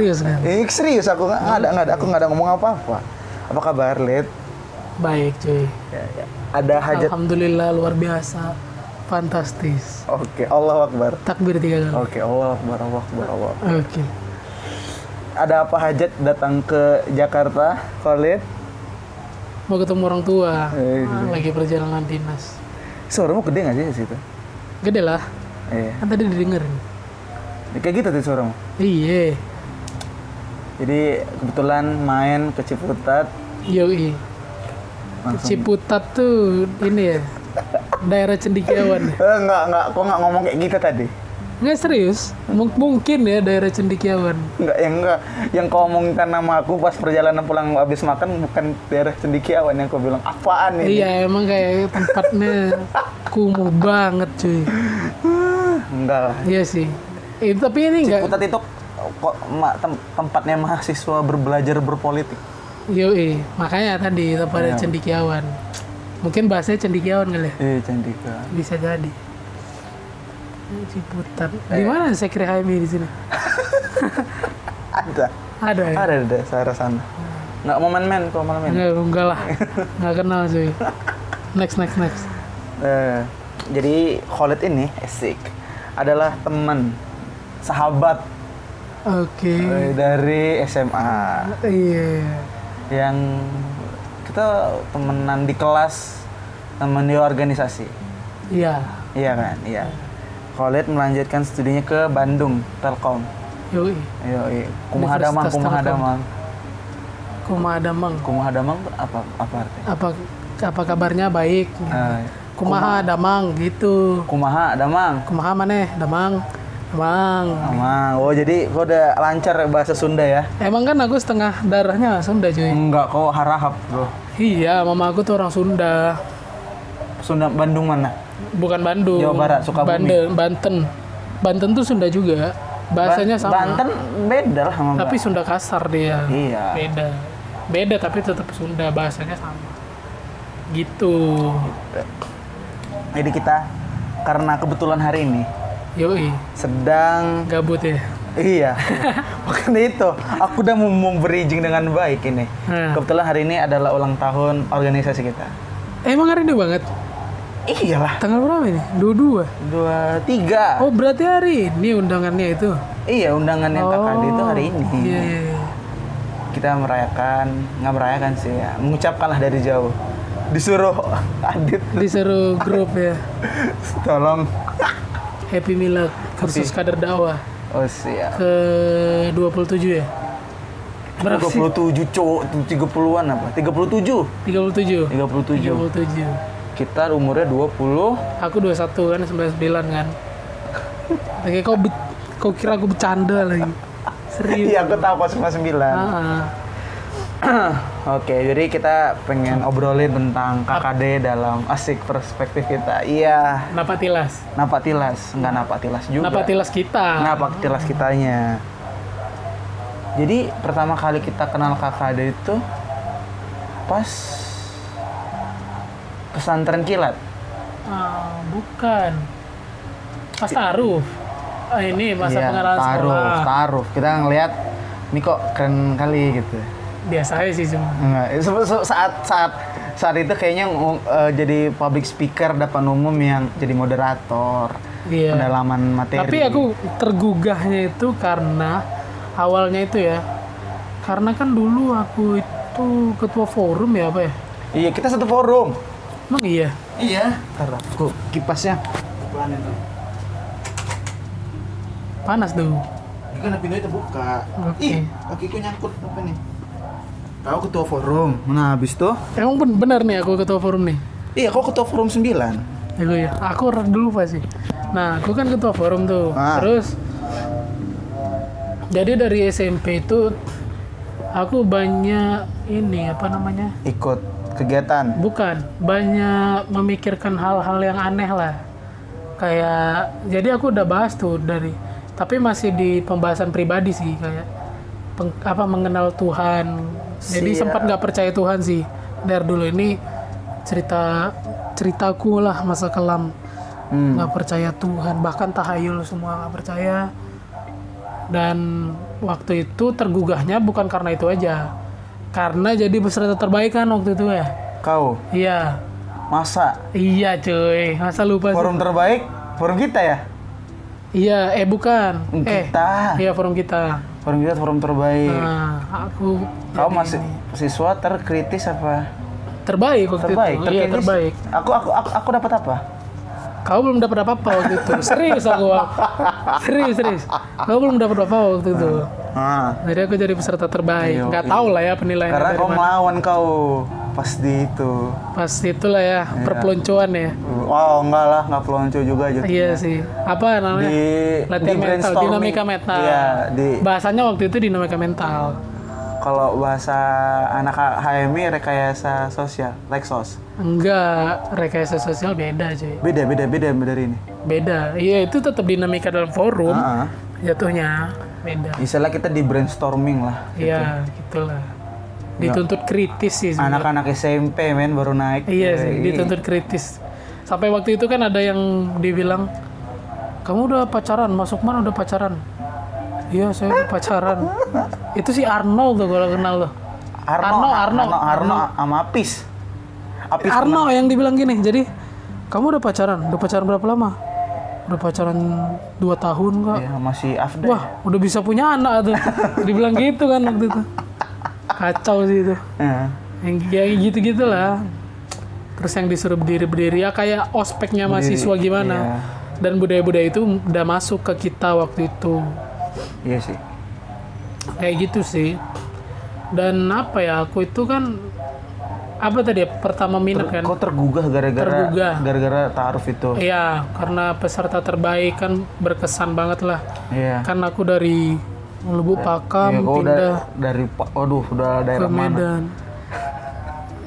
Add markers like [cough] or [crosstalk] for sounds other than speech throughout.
serius kan? Ini serius aku nggak ada nggak ada aku nggak ada ngomong apa-apa. Apa kabar Lid? Baik cuy. Ya, ya. Ada hajat. Alhamdulillah luar biasa. Fantastis. Oke, Allah Akbar. Takbir tiga kali. Oke, Allah Akbar, Allah Akbar, Allah. Akbar. Oke. Ada apa hajat datang ke Jakarta, Khalid? Mau ketemu orang tua. Eh, Ah, Lagi perjalanan dinas. Suaramu gede nggak sih di situ? Gede lah. Iya. Kan tadi didengerin. Kayak gitu tuh suaramu. Iya. Jadi kebetulan main ke Ciputat Yoi. langsung. Ciputat tuh ini ya. Daerah cendikiawan. [laughs] Eh, enggak, enggak, kok nggak ngomong kayak gitu tadi? Nggak serius. Mung- mungkin ya daerah cendikiawan. Enggak, yang enggak. Yang kau omongkan nama aku pas perjalanan pulang habis makan bukan daerah cendikiawan yang kau bilang apaan ini? Iya emang kayak tempatnya [laughs] kumuh banget cuy. Enggak lah. Iya sih. Eh, tapi ini enggak. Ciputat itu kok tem- tempatnya mahasiswa berbelajar berpolitik. Yoi, makanya tadi tempat Iya. cendikiawan. Mungkin bahasanya cendikiawan kali ya. Eh, Candika. Bisa jadi. Ciputat. Di mana saya kira HMI di sini? [laughs] Ada. Ada ya? Ada ada daerah sana. Enggak mau main-main kok malam ini. Enggak, enggak lah. [laughs] Enggak kenal cuy. Next, next, next. Eh, jadi Khalid ini asik adalah teman sahabat Oke. eh, dari SMA Iya. yang kita temenan di kelas teman di organisasi Iya. iya kan iya Khalid melanjutkan studinya ke Bandung Telkom Yoi. Iya, iya. Kumaha Damang, Universitas Kumaha Telkom. Damang. Kumaha Damang. Kumaha Damang tuh apa apa artinya? Apa apa kabarnya baik? Eh, Kumaha Damang gitu. Kumaha Damang. Kumaha maneh Damang. Damang. Damang. Oh, jadi kau udah lancar bahasa Sunda ya? Emang kan aku setengah darahnya Sunda cuy. Enggak, kau harahap, Bro. Iya, mama aku tuh orang Sunda. Sunda Bandung mana? Bukan Bandung. Jawa Barat, Sukabumi. Banten, Banten. Banten tuh Sunda juga. Bahasanya Ba- sama. Banten beda lah sama Tapi Sunda kasar dia. Iya. Beda. Beda tapi tetap Sunda, bahasanya sama. Gitu. Jadi kita karena kebetulan hari ini Yoi, sedang gabut ya. iya. [laughs] Makanya itu, aku udah mau mau bridging dengan baik ini. Nah. Kebetulan hari ini adalah ulang tahun organisasi kita. Emang hari ini banget. Iyalah, Tanggal berapa ini? Dua-dua. dua tiga. Oh, berarti hari ini undangannya itu. Iya, undangan yang KKD itu hari ini. Iya, iya, iya. Kita merayakan, nggak merayakan sih ya, mengucapkanlah dari jauh. Disuruh [laughs] Adit Disuruh grup ya. [laughs] tolong. Happy Milad kursus kader dakwah Oh siap. ke 27 ya? Berapa sih? 27 cowok, 30-an apa? 37. 37. 37. 37. Kita umurnya 20. Aku 21 kan 99 kan. [laughs] Oke, kau be- kau kira aku bercanda lagi. Serius. Iya, aku tahu kok cuma 9. Oke, jadi kita pengen obrolin tentang KKD dalam asik perspektif kita. Iya, napak tilas. napak tilas, enggak napak tilas juga. Napak tilas kita. Napak tilas kitanya. Jadi pertama kali kita kenal KKD itu pas pesantren kilat. Ah, bukan. Pas taruh. Ah, ini masa Iya, pengarahan taruh, sekolah. taruh. Kita ngelihat ini kok keren kali gitu. Biasa aja sih cuma. Se- saat saat saat itu kayaknya eh, jadi public speaker depan umum yang jadi moderator, Iya. pendalaman materi. Tapi aku tergugahnya itu karena awalnya itu ya. Karena kan dulu aku itu ketua forum ya apa ya? Iya, kita satu forum. Emang iya. Iya. Ntar aku kipasnya. Panas tuh. Ini kan pintunya terbuka. Oke. Ih, kakiku nyangkut apa nih? Kau ketua forum. Nah, habis tuh Emang ben- benar nih aku ketua forum nih. Iya, kau ketua forum 9. Aku ya. Aku dulu pasti. Nah, aku kan ketua forum tuh. Ah. Terus jadi dari SMP itu aku banyak ini apa namanya? Ikut kegiatan. Bukan, banyak memikirkan hal-hal yang aneh lah. Kayak jadi aku udah bahas tuh dari tapi masih di pembahasan pribadi sih kayak peng- apa mengenal Tuhan. Jadi Siap. sempat nggak percaya Tuhan sih. Dari dulu ini cerita ceritaku lah masa kelam. Hmm. nggak percaya Tuhan. Bahkan tahayul semua nggak percaya. Dan waktu itu tergugahnya bukan karena itu aja. Karena jadi peserta terbaik kan waktu itu ya. Kau? Iya. Masa? Iya cuy. Masa lupa sih. Forum terbaik? Forum kita ya? iya eh bukan. Eh Kita. iya forum kita Forum kita forum terbaik. nah aku Kau masih siswa terkritis apa? terbaik waktu Terbaik, itu iya terkritis. terbaik. Aku aku aku, aku dapat apa? kau belum dapat apa-apa waktu itu. Serius aku serius serius. Kau belum dapat apa-apa waktu itu. Ah, jadi aku jadi peserta terbaik. Iya, nggak iya. tahu lah ya penilaiannya karena kau melawan kau pas di itu. pas itulah ya Iya. perpeloncoan ya Wow, enggak lah, enggak pelonco juga aja. iya sih apa namanya Di latihan di mental dinamika mental Iya, di bahasanya waktu itu dinamika mental kalau bahasa anak HMI rekayasa sosial, reksos. enggak rekayasa sosial beda cuy Beda, beda, beda dari ini. beda iya itu tetap dinamika dalam forum Heeh. jatuhnya beda Istilah kita di brainstorming lah. iya gitulah dituntut kritis sih. Anak-anak SMP men baru naik. iya sih dituntut kritis. Sampai waktu itu kan ada yang dibilang kamu udah pacaran masuk mana udah pacaran? Iya saya udah pacaran. Itu si Arnold tuh kalau kenal lo Arno, Arno, Arno, Arno, sama Apis. Apis Arno yang dibilang gini jadi kamu udah pacaran? Udah pacaran berapa lama? Udah pacaran dua tahun kak ya, masih Afda. wah udah bisa punya anak tuh. [laughs] Dibilang gitu kan waktu itu kacau sih itu Ya. yang kayak gitu gitulah terus yang disuruh berdiri berdiri ya kayak ospeknya mahasiswa gimana iya. dan budaya-budaya itu udah masuk ke kita waktu itu Iya sih. kayak gitu sih dan apa ya aku itu kan apa tadi ya pertama minat kan Kau tergugah gara-gara Tergugah. gara-gara taaruf itu. Iya, karena peserta terbaik kan berkesan banget lah. Iya. Kan aku dari Lubuk Pakam Iya, kau udah pindah dari Pa- waduh, udah ke daerah mana? Medan.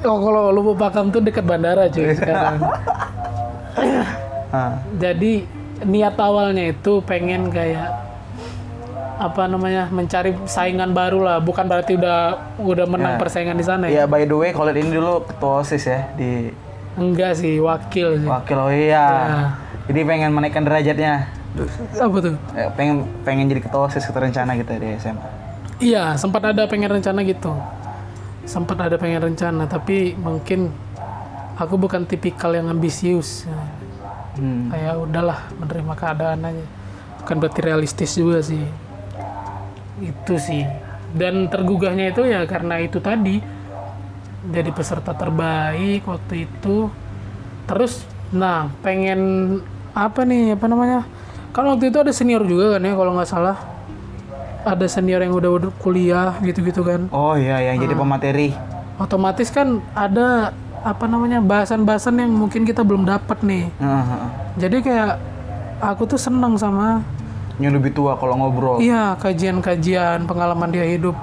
Oh, kalau Lubuk Pakam tuh dekat bandara cuy sekarang. Ah, Jadi niat awalnya itu pengen kayak apa namanya mencari saingan baru lah bukan berarti udah udah menang Ya. persaingan di sana ya Iya, by the way, kalau ini dulu ketua OSIS ya di enggak sih wakil sih wakil oh iya. Ya. Jadi pengen menaikkan derajatnya. Apa tuh Eh, pengen pengen jadi ketua OSIS terencana gitu di SMA. Iya, sempat ada pengen rencana gitu. Sempat ada pengen rencana, tapi mungkin aku bukan tipikal yang ambisius. Hmm. Kayak udahlah menerima keadaan aja. Bukan berarti realistis juga sih. Itu sih. Dan tergugahnya itu ya karena itu tadi jadi peserta terbaik waktu itu. Terus nah, pengen apa nih apa namanya? Kan waktu itu ada senior juga kan ya kalau nggak salah ada senior yang udah kuliah gitu-gitu kan Oh iya, yang Ah. jadi pemateri. otomatis kan ada apa namanya bahasan-bahasan yang mungkin kita belum dapat nih heeh. jadi kayak aku tuh senang sama Yang lebih tua kalau ngobrol. iya kajian-kajian pengalaman dia hidup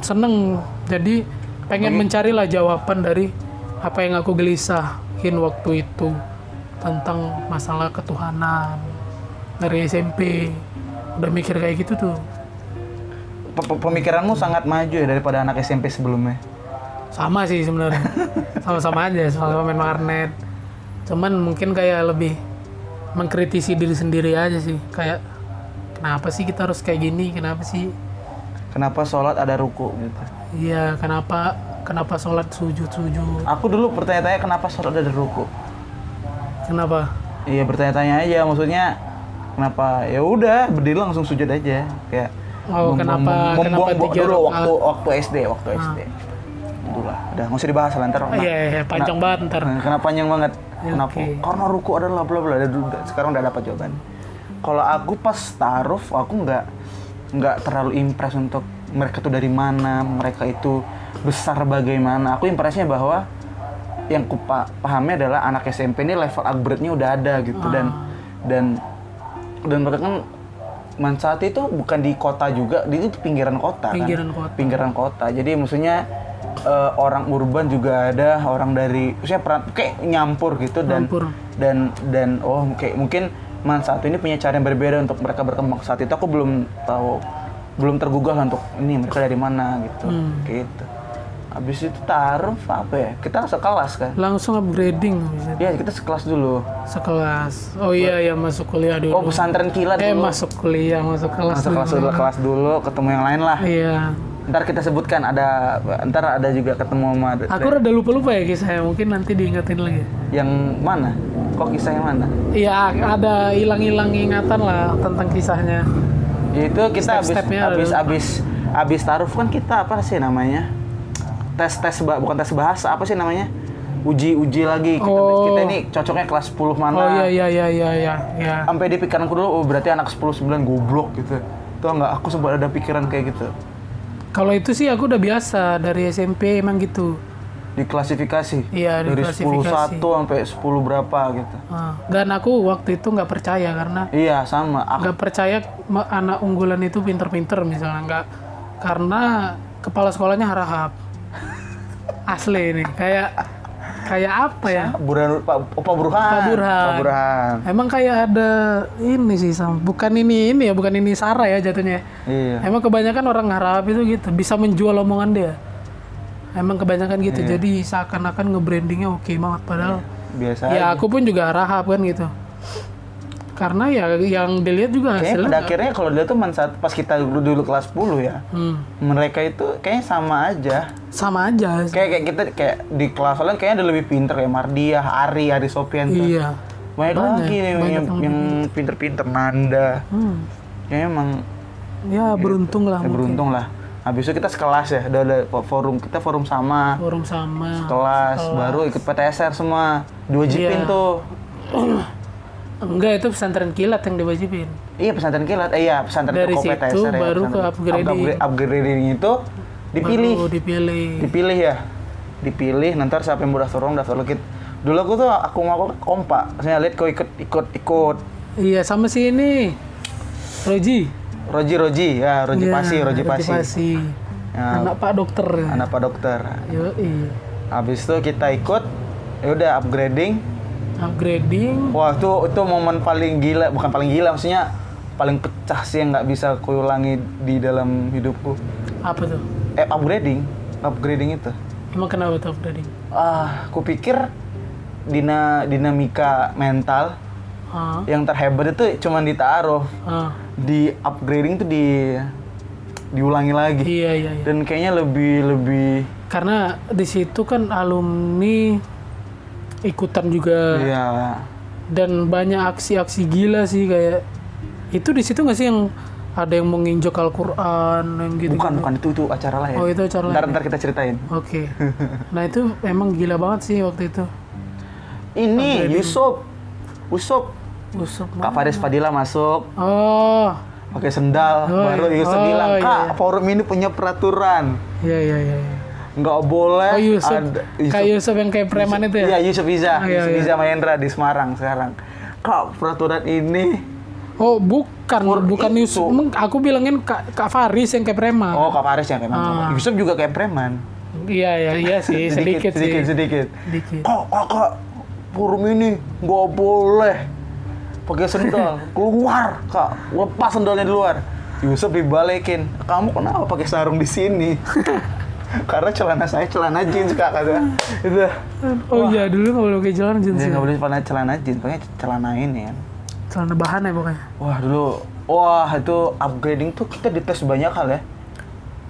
seneng jadi pengen mencarilah jawaban dari apa yang aku gelisahin waktu itu tentang masalah ketuhanan dari SMP udah mikir kayak gitu tuh. Pe- pe- Pemikiranmu sangat maju ya daripada anak SMP sebelumnya. sama sih sebenarnya. [laughs] Sama-sama aja sama-sama main warnet cuman mungkin kayak lebih mengkritisi diri sendiri aja sih. Kayak kenapa sih kita harus kayak gini? Kenapa sih? Kenapa sholat ada ruku gitu? iya kenapa kenapa sholat sujud sujud Aku dulu bertanya-tanya kenapa sholat ada ruku. kenapa? Iya bertanya-tanya aja, maksudnya kenapa? Ya udah berdiri langsung sujud aja, kayak Oh, mem- kenapa- mem- kenapa tiga dulu waktu waktu SD, waktu SD. Itulah, udah nggak usah dibahas lah ntar. Oh, iya, iya, panjang banget ntar Nah, Kenapa panjang banget? Kenapa? oke. Karena ruku adalah bla bla. Dulu- Sekarang udah dapat jawaban. Kalau aku pas taruh, aku nggak nggak terlalu impress untuk mereka tuh dari mana, mereka itu besar bagaimana. Aku impressnya bahwa yang ku pahami adalah anak SMP ini level upgrade-nya udah ada gitu dan dan dan mereka kan Mansati itu bukan di kota juga, di itu pinggiran kota Pinggiran kan. kota. Pinggiran kota. Jadi maksudnya eh, orang urban juga ada, orang dari saya peran kayak nyampur gitu dan Nyampur. dan dan oh kayak mungkin Mansati ini punya cara yang berbeda untuk mereka berkembang saat itu aku belum tahu belum tergugah untuk ini mereka dari mana gitu Hmm. gitu habis itu taruh apa ya kita sekelas kan Langsung upgrading. Iya kita sekelas dulu Sekelas. Oh iya ya masuk kuliah dulu. oh pesantren kilat eh dulu masuk kuliah, masuk kelas masuk kelas dulu kelas dulu ketemu yang lain lah Iya. ntar kita sebutkan ada ntar ada juga ketemu sama Aku rada lupa-lupa ya kisahnya, mungkin nanti diingetin lagi. yang mana kok kisah yang mana Iya, ada hilang-hilang ingatan lah tentang kisahnya. itu kita habis habis habis habis taruh kan kita apa sih namanya tes tes bukan tes bahasa apa sih namanya uji uji lagi kita, Oh. kita ini cocoknya kelas 10 mana Oh iya iya iya iya iya. iya. sampai di pikiranku dulu oh berarti anak 10 9 goblok gitu tuh nggak aku sempat ada pikiran kayak gitu Kalau itu sih aku udah biasa dari SMP emang gitu. diklasifikasi Iya, dari 10 diklasifikasi. 1 sampai 10 berapa gitu Ah, Dan aku waktu itu nggak percaya karena iya sama aku nggak percaya anak unggulan itu pinter-pinter misalnya nggak karena kepala sekolahnya harahap. Asli ini kayak kayak apa ya? Burhan Pak Opa Burhan Pak Burhan. Pak Burhan Emang kayak ada ini sih Sam. Bukan ini ini ya, bukan ini Sarah ya jatuhnya. iya Emang kebanyakan orang harap itu gitu, bisa menjual omongan dia. Emang kebanyakan gitu. Iya. Jadi seakan-akan nge-brandingnya oke banget padahal biasa ya aja. aku pun juga harap kan gitu. Karena ya yang dilihat juga kayaknya hasilnya pada akhirnya kalau dia tuh saat pas kita dulu, dulu kelas 10 ya hmm, mereka itu kayaknya sama aja sama aja. kayak kayak kita kayak di kelas lain kayaknya ada lebih pinter kayak Mardia, Ari, Ari Sopian tuh. Iya. banyak, Banyak, lagi nih yang, banyak yang, yang pinter-pinter Nanda Hmm. kayaknya emang Ya beruntung lah ya, beruntung lah habis itu kita sekelas ya udah ada forum kita forum sama Forum sama. kelas baru ikut PTSR semua diwajibin Iya. tuh [clears throat] Enggak itu pesantren kilat yang diwajibin. iya pesantren kilat eh, iya pesantren Dari situ PTSR ya, baru ke upgrading. upgrade- upgrading itu dipilih Baru dipilih. dipilih ya dipilih nanti siapa yang mau daftar orang daftar lagi dulu aku tuh aku mau kompak saya lihat kau ikut ikut ikut Iya sama si ini. Roji. Roji Roji ya Roji Iya, Pasi Roji Pasi Pasi. Ya. Anak Pak Dokter. anak pak dokter Yo, iya. habis itu kita ikut ya udah upgrading Upgrading. wah itu itu momen paling gila bukan paling gila maksudnya paling pecah sih yang nggak bisa kuulangi di dalam hidupku Apa tuh? eh upgrading upgrading itu Emang kenapa tuh upgrading? ah aku pikir dina dinamika mental Ah, yang terhebat itu cuman ditaruh ah. di upgrading tuh di diulangi lagi Iya iya iya. dan kayaknya lebih lebih Karena di situ kan alumni ikutan juga ya dan banyak aksi-aksi gila sih kayak itu di situ nggak sih yang ada yang menginjak Al-Quran yang gitu bukan bukan itu itu acara ya Oh itu acara ntar lain. ntar kita ceritain Oke. [laughs] Nah itu emang gila banget sih waktu itu. ini Yusuf Yusuf Usuk Kak Faris Fadila masuk Oh, pakai sendal Oh, baru iya. Yusuf Oh, bilang iya, kak iya. forum ini punya peraturan iya iya iya. iya. Nggak boleh Oh Yusuf, ada kayak Yusuf yang kayak preman itu ya? Iya Yusuf Iza. Oh, iya, Yusuf iya. Iza Mahendra di Semarang sekarang. Kak peraturan ini? Oh bukan, bukan itu. Yusuf. Emang aku bilangin Kak, Kak Faris yang kayak preman. oh Kak Faris yang preman. Ah. Yusuf juga kayak preman. Iya iya iya sih. [laughs] Sedikit, sedikit sih. sedikit Sedikit. kak kakak forum ini nggak boleh. Pakai sendal. [laughs] Keluar kak. Lepas sendalnya di luar. Yusuf dibalikin. Kamu kenapa pakai sarung di sini [laughs] karena celana saya celana jeans kak kata itu Oh iya dulu nggak boleh pakai jalan jeans. dia ya? nggak boleh celana celana jeans pakai celana ini kan Celana bahan ya pokoknya. wah dulu wah itu upgrading tuh kita dites banyak hal ya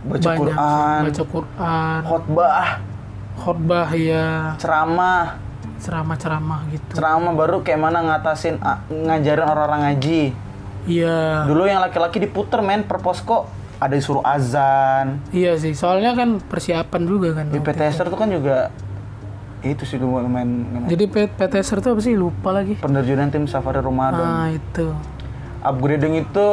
baca Banyak. Quran Baca Quran, khotbah khotbah ya, ceramah ceramah-ceramah gitu. ceramah baru kayak mana ngatasin ngajarin orang-orang ngaji Iya. Dulu yang laki-laki diputer men per posko ada disuruh azan. Iya sih, soalnya kan persiapan juga kan. Di PTSR tuh kan juga itu sih dulu main, main Jadi PTSR tuh apa sih? Lupa lagi. penerjunan tim safari Ramadan. Nah itu. Upgrading itu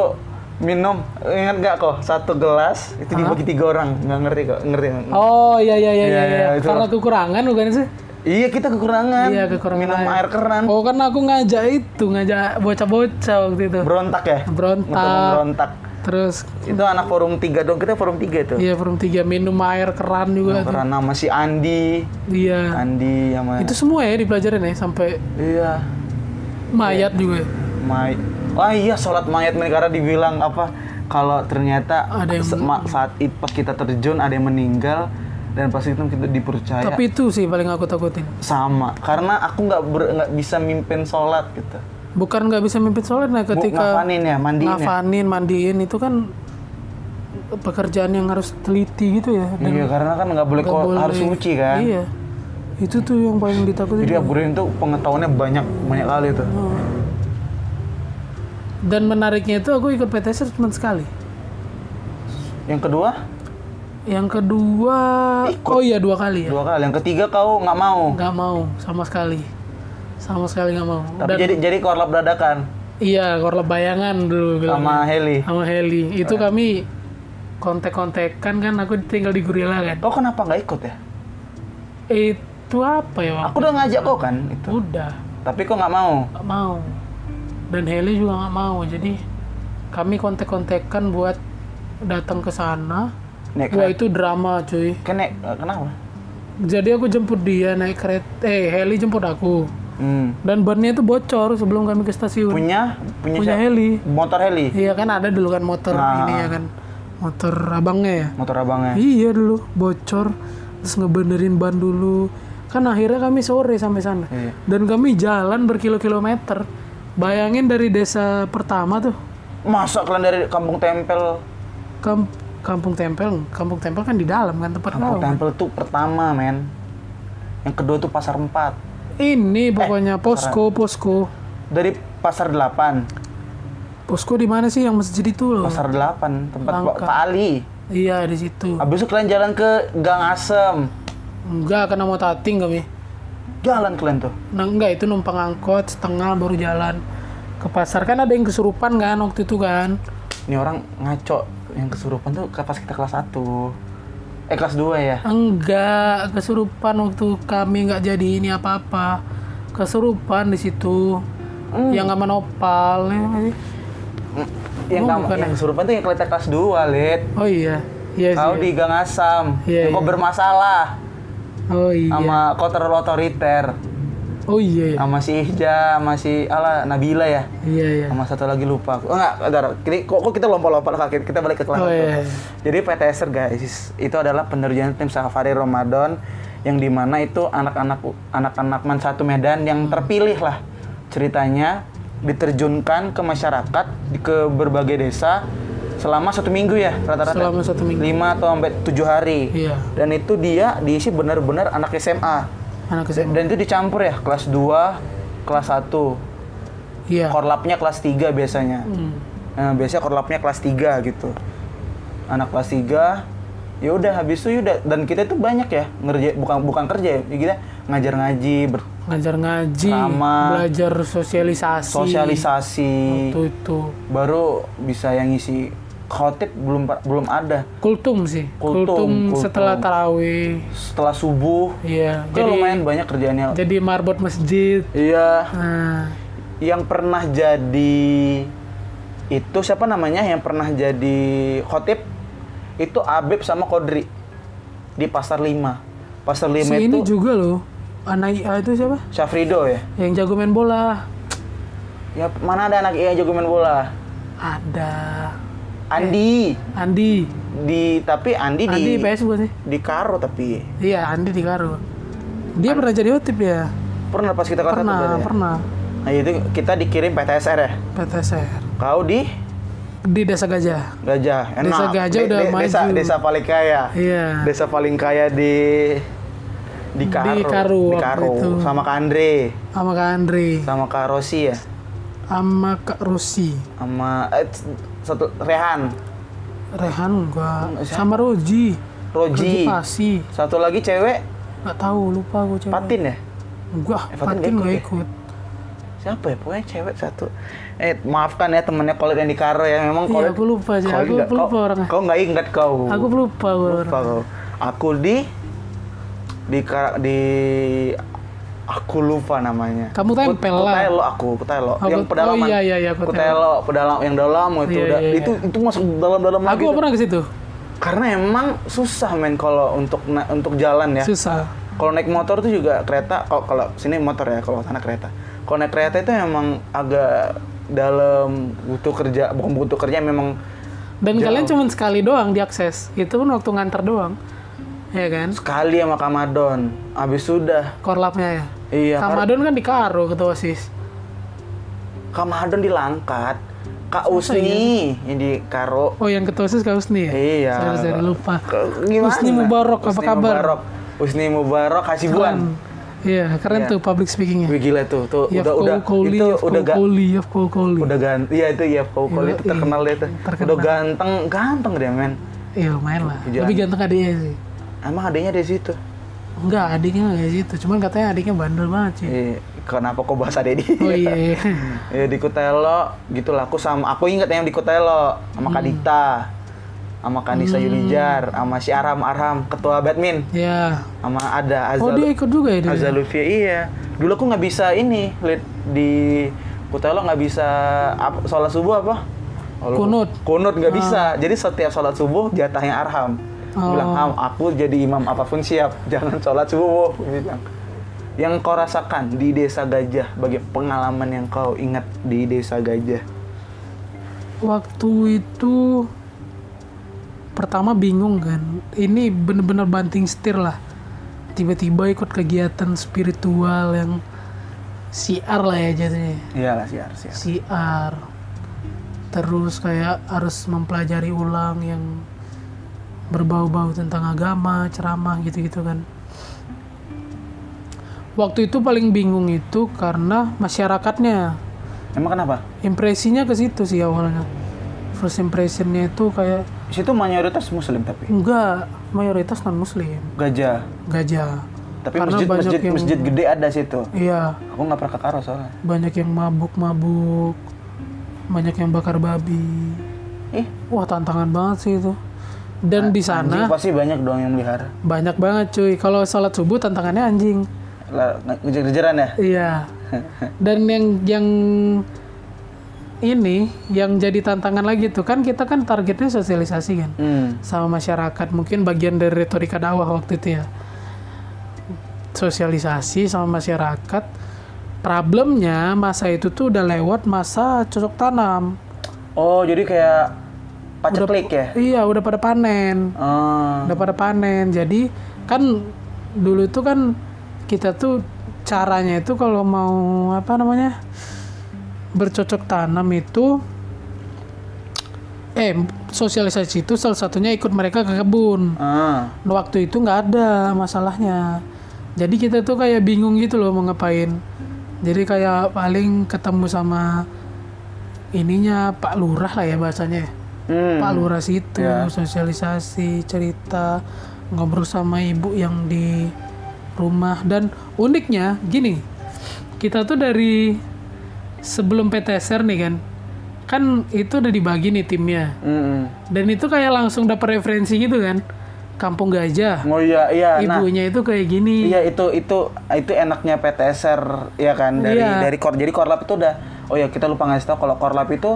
minum ingat nggak kok satu gelas itu dibagi tiga orang nggak ngerti kok ngerti? Oh iya iya iya Iya, iya. iya, iya. itu. Karena kekurangan bukan sih? iya kita kekurangan Iya kekurangan minum air keran Oh kan aku ngajak itu, ngajak bocah-bocah waktu itu. berontak ya Berontak. Berontak Terus itu anak forum tiga dong kita forum tiga itu iya forum tiga minum air keran juga. tuh. karena nama si Andi Iya. Andi sama Itu semua ya dipelajarin ya sampai iya mayat juga. May Oh iya sholat mayat karena dibilang apa kalau ternyata Ada yang- saat it- pas kita terjun ada yang meninggal dan pas itu kita dipercaya Tapi itu sih paling aku takutin. sama karena aku nggak nggak bisa mimpin sholat gitu Bukan nggak bisa mimpin sholat nah ketika ngafanin ya mandiin ya ngafanin, mandiin itu kan pekerjaan yang harus teliti gitu ya. Dan iya karena kan nggak boleh, boleh- harus suci kan Iya. Itu tuh yang paling ditakutin. jadi Aburin tuh pengetahuannya banyak banyak kali tuh Oh. Dan menariknya itu aku ikut PTS cuma sekali. yang kedua Yang kedua, oh iya dua kali ya. dua kali yang ketiga kau nggak mau Nggak mau sama sekali, sama sekali nggak mau. tapi Dan jadi jadi korlap dadakan iya korlap bayangan dulu sama Heli sama Heli. Itu kami kontek-kontekan kan, aku tinggal di Gorilla kan. kau kenapa nggak ikut ya Itu apa ya aku udah ngajak kau kan itu Udah, tapi kau nggak mau nggak mau. Dan Heli juga nggak mau. Jadi kami kontek-kontekan buat datang ke sana. Wah itu drama cuy. kan naik kenapa Jadi aku jemput dia naik kereta, eh Heli jemput aku. Hmm. Dan bannya itu bocor sebelum kami ke stasiun. punya punya, Punya? Heli. motor Heli Iya kan ada dulu kan motor Nah. ini ya kan. Motor abangnya ya. motor abangnya Iya dulu bocor terus ngebenerin ban dulu. Kan akhirnya kami sore sampai sana. Iya. Dan kami jalan berkilo-kilometer. Bayangin dari desa pertama tuh masa kalian dari kampung tempel Kamp Kampung Tempel, Kampung Tempel kan di dalam kan tempat kampung tempel tuh pertama men yang kedua tuh pasar 4 Ini pokoknya posko, posko. dari pasar 8 Posko di mana sih yang masjid itu loh? pasar 8 tempat Pak Langka. Pak Ali Iya di situ. habis itu kalian jalan ke Gang Asem Enggak, karena mau tating kami. jalan kalian tuh Nah, enggak itu numpang angkot setengah baru jalan ke pasar kan ada yang kesurupan kan waktu itu kan. ini orang ngaco yang kesurupan tuh pas kita kelas 1 eh kelas 2 ya Enggak, kesurupan waktu kami nggak jadi ini apa-apa. Kesurupan di situ. Yang nggak menopal. ya nggak sih? yang Oh, kamu yang kesurupan tuh yang kelihatan kelas 2 lid Oh iya. Iya sih. kau di Gang Asam Iya, yang kau iya. bermasalah Oh iya. sama kau terlalu otoriter Oh iya. iya. sama si Ihja sama si ala Nabila ya Iya iya. sama satu lagi lupa oh enggak bentar Ini kok, kok kita lompat-lompat kaki kita balik ke kelas Oh satu. iya. jadi PTSer guys itu adalah penerjun tim safari Ramadan yang di mana itu anak-anak anak-anak man satu Medan yang terpilih lah ceritanya diterjunkan ke masyarakat di- ke berbagai desa selama satu minggu ya rata-rata Selama satu minggu. lima atau sampai tujuh hari Iya. dan itu dia diisi benar-benar anak SMA Anak dan, SMA. dan itu dicampur ya kelas 2 kelas 1 Iya. korlapnya kelas 3 biasanya Hmm. Nah, biasanya korlapnya kelas 3 gitu. Anak kelas 3 ya udah habis itu udah dan kita itu banyak ya ngerja bukan bukan kerja ya kita ngajar ngaji ber- Ngajar ngaji, Sama. belajar sosialisasi. sosialisasi Itu itu. baru bisa yang ngisi khotib belum belum ada Kultum sih. Kultum, kultum. setelah tarawih. setelah subuh Iya. itu Jadi lumayan banyak kerjaannya jadi marbot masjid. iya Nah, yang pernah jadi itu siapa namanya yang pernah jadi khotib itu Abib sama Kodri di pasar 5 pasar 5 si itu ini juga loh. Anak IA itu siapa? Syafrido ya Yang jago main bola. ya mana ada anak iya jago main bola Ada. Andi Andi. di tapi Andi, Andi di PS bukan sih? di Karo tapi Iya, Andi di Karo. Dia pernah jadi otip ya? pernah pas kita kelas satu Pernah, berarti ya? pernah. nah itu kita dikirim PTSR ya PTSR. kau di Di Desa Gajah. Gajah enak Desa Gajah udah desa, maju. desa paling kaya Iya. desa paling kaya di di Karo Di Karo Di Karo. itu. sama Kak Andre Sama Kak Andre. sama Kak Rosi ya Sama Kak Rusi. sama eh, satu Rehan Rehan enggak. Siapa? Sama Roji. Roji Pasi. satu lagi cewek Nggak tahu, lupa aku cewek. Patin ya Enggak, Eh, Fatin nggak nggak ikut ikut. siapa ya pokoknya cewek satu eh maafkan ya temennya Kolit yang di Karo ya memang Iya, Kolit aku lupa aja. Kolit Aku nggak- lupa kau, orangnya. kau nggak ingat kau Aku lupa gue lupa orang. kau aku di di di aku lupa namanya Kamu tempel lah. Kutelo aku Kutelo Oh, yang Kut- pedalaman oh, iya, iya, iya, Kutelo. Kutelo pedalam yang dalam itu Iya, udah iya, iya. itu itu masuk dalam-dalam lagi Aku pernah ke situ. karena emang susah men kalau untuk untuk jalan ya Susah. kalau naik motor tuh juga kereta kalau kalau sini motor ya kalau sana kereta kalau naik kereta itu emang agak dalam butuh kerja bukan butuh kerja memang Dan Jauh. kalian cuma sekali doang diakses. Itu pun waktu nganter doang. Ya kan? Sekali sama Kamadon habis sudah. Korlapnya ya? Iya Kar- Kamadon kan di Karo ketua osis Kamadon dilangkat. Kak Usni yang di Karo oh yang ketua osis kau nih ya? Iya. Saya, saya lupa. Ke- gimana? Husni Mubarok, apa Husni kabar? Mubarok. Husni Mubarok Hasibuan. Iya keren Iya. tuh public speakingnya. Wih gila tuh. Tuh Yaf udah udah. Kouli, itu Yaf udah ga, Kouli, Yaf Kouli. udah ganteng iya itu ya Kouli itu Yoi, terkenal deh tuh. Terkenal. udah ganteng ganteng dia men. Iya lumayan lah. Lebih ganteng adiknya sih. Emang adanya di situ Enggak, adiknya nggak kayak gitu. Cuman katanya adiknya bandel banget sih. Eh, kenapa kok bahas ade di Oh iya. [laughs] iya. ya di Kutelo gitu lah aku sama aku ingat yang di Kutelo sama Hmm. Kadita sama Kanisa Yulijar sama si Aram Aram ketua badmin ya. sama ada Oh Azal dia ikut juga ya dia. Azal Lutfi, iya dulu aku nggak bisa ini lihat di Kutelo nggak bisa apa, sholat subuh apa Oh, Kunut. kunut nggak bisa jadi setiap sholat subuh jatahnya Arham Oh. bilang Ham aku jadi imam apa pun siap [laughs] jangan sholat subuh bilang yang kau rasakan di desa Gajah bagi pengalaman yang kau ingat di desa Gajah Waktu itu pertama bingung kan. Ini bener-bener banting setir lah. Tiba-tiba ikut kegiatan spiritual yang siar lah ya jadinya. iyalah siar siar siar terus kayak harus mempelajari ulang yang berbau-bau tentang agama ceramah gitu-gitu kan. Waktu itu paling bingung itu karena masyarakatnya. Emang kenapa? Impresinya ke situ sih awalnya. First impressionnya itu kayak di situ mayoritas muslim tapi? Enggak mayoritas non muslim Gajah. Gajah. Tapi Karena masjid banyak masjid yang- masjid gede ada situ. Iya. Aku nggak pernah ke Karo soalnya. Banyak yang mabuk-mabuk. Banyak yang bakar babi. Ih. Wah tantangan banget sih itu. Dan di anjing sana pasti banyak dong yang melihara banyak banget cuy. Kalau sholat subuh tantangannya anjing. Ngejar-ngejaran ya Iya. [laughs] Dan yang yang ini yang jadi tantangan lagi tuh kan kita kan targetnya sosialisasi kan hmm. sama masyarakat. Mungkin bagian dari retorika dakwah waktu itu ya. Sosialisasi sama masyarakat. Problemnya masa itu tuh udah lewat masa cocok tanam. oh jadi kayak paceklik ya Iya, udah pada panen. oh. udah pada panen jadi kan dulu itu kan kita tuh caranya itu kalau mau apa namanya bercocok tanam itu eh sosialisasi itu salah satunya ikut mereka ke kebun Ah. waktu itu nggak ada masalahnya jadi kita tuh kayak bingung gitu loh mau ngapain jadi kayak paling ketemu sama ininya Pak Lurah lah ya bahasanya Hmm. Pak Lurah situ Ya. sosialisasi cerita ngobrol sama ibu yang di rumah dan uniknya gini kita tuh dari sebelum PTSR nih kan kan itu udah dibagi nih timnya Hmm. dan itu kayak langsung dapat referensi gitu kan Kampung Gajah Oh iya iya nah ibunya itu kayak gini iya itu itu itu enaknya PTSR ya kan dari Iya. dari kor jadi korlap itu udah oh ya kita lupa ngasih tahu kalau korlap itu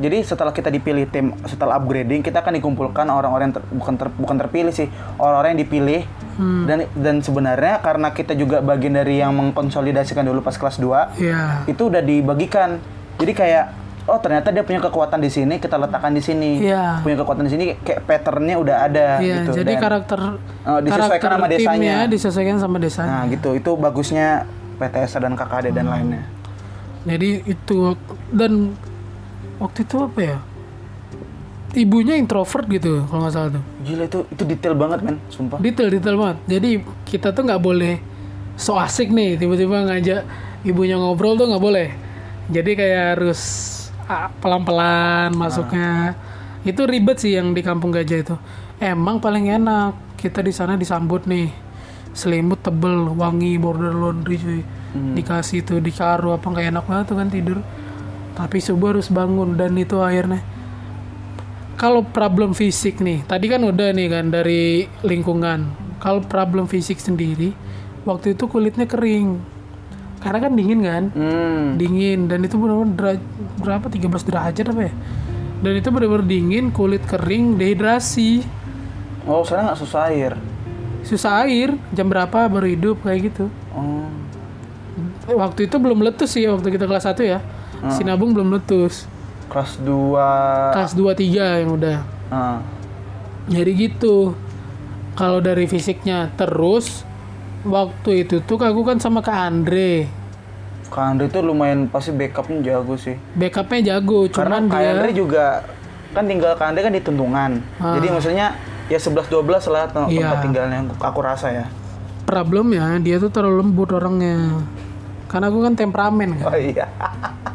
jadi setelah kita dipilih tim setelah upgrading kita akan dikumpulkan orang-orang yang ter- bukan ter- bukan terpilih sih orang-orang yang dipilih Hmm. dan dan sebenarnya karena kita juga bagian dari yang mengkonsolidasikan dulu pas kelas 2 ya itu udah dibagikan. Jadi kayak oh ternyata dia punya kekuatan di sini, kita letakkan di sini. Iya. Punya kekuatan di sini kayak patternnya udah ada Iya, gitu. jadi Dan- karakter Oh, disesuaikan karakter sama desanya. timnya disesuaikan sama desanya. Nah, gitu. Itu bagusnya PTS dan KKD dan Hmm. lainnya. Jadi itu dan waktu itu apa ya? Ibunya introvert gitu kalau nggak salah tuh. Gila itu itu detail banget, men, sumpah. Detail detail banget. Jadi kita tuh nggak boleh so asik nih tiba-tiba ngajak ibunya ngobrol tuh nggak boleh. Jadi kayak harus ah, pelan-pelan masuknya. Itu ribet sih yang di Kampung Gajah itu. Emang paling enak kita di sana disambut nih selimut tebel wangi border laundry cuy dikasih tuh di karo apa nggak enak banget tuh kan tidur tapi subuh harus bangun dan itu akhirnya kalau problem fisik nih, tadi kan udah nih kan dari lingkungan. Kalau problem fisik sendiri, waktu itu kulitnya kering. Karena kan dingin kan? Hmm. Dingin dan itu benar-benar berapa 13 derajat apa ya? Dan itu benar-benar dingin, kulit kering, dehidrasi, Oh, soalnya nggak susah air. susah air, jam berapa baru hidup kayak gitu. Oh. Waktu itu belum meletus sih waktu kita kelas 1 ya. Sinabung belum meletus. Kelas 2 Kelas 2 3 yang udah. Ah. Jadi gitu. kalau dari fisiknya terus waktu itu tuh aku kan sama Kak Andre Kak Andre tuh lumayan pasti backupnya jago sih. backupnya jago Karena cuman Kak dia Andre juga kan tinggal Kak Andre kan di Tuntungan. Ah. Jadi maksudnya ya 11 12 lah Iya. tempat tinggalnya aku, aku rasa ya. problemnya dia tuh terlalu lembut orangnya karena aku kan temperamen kan Oh iya.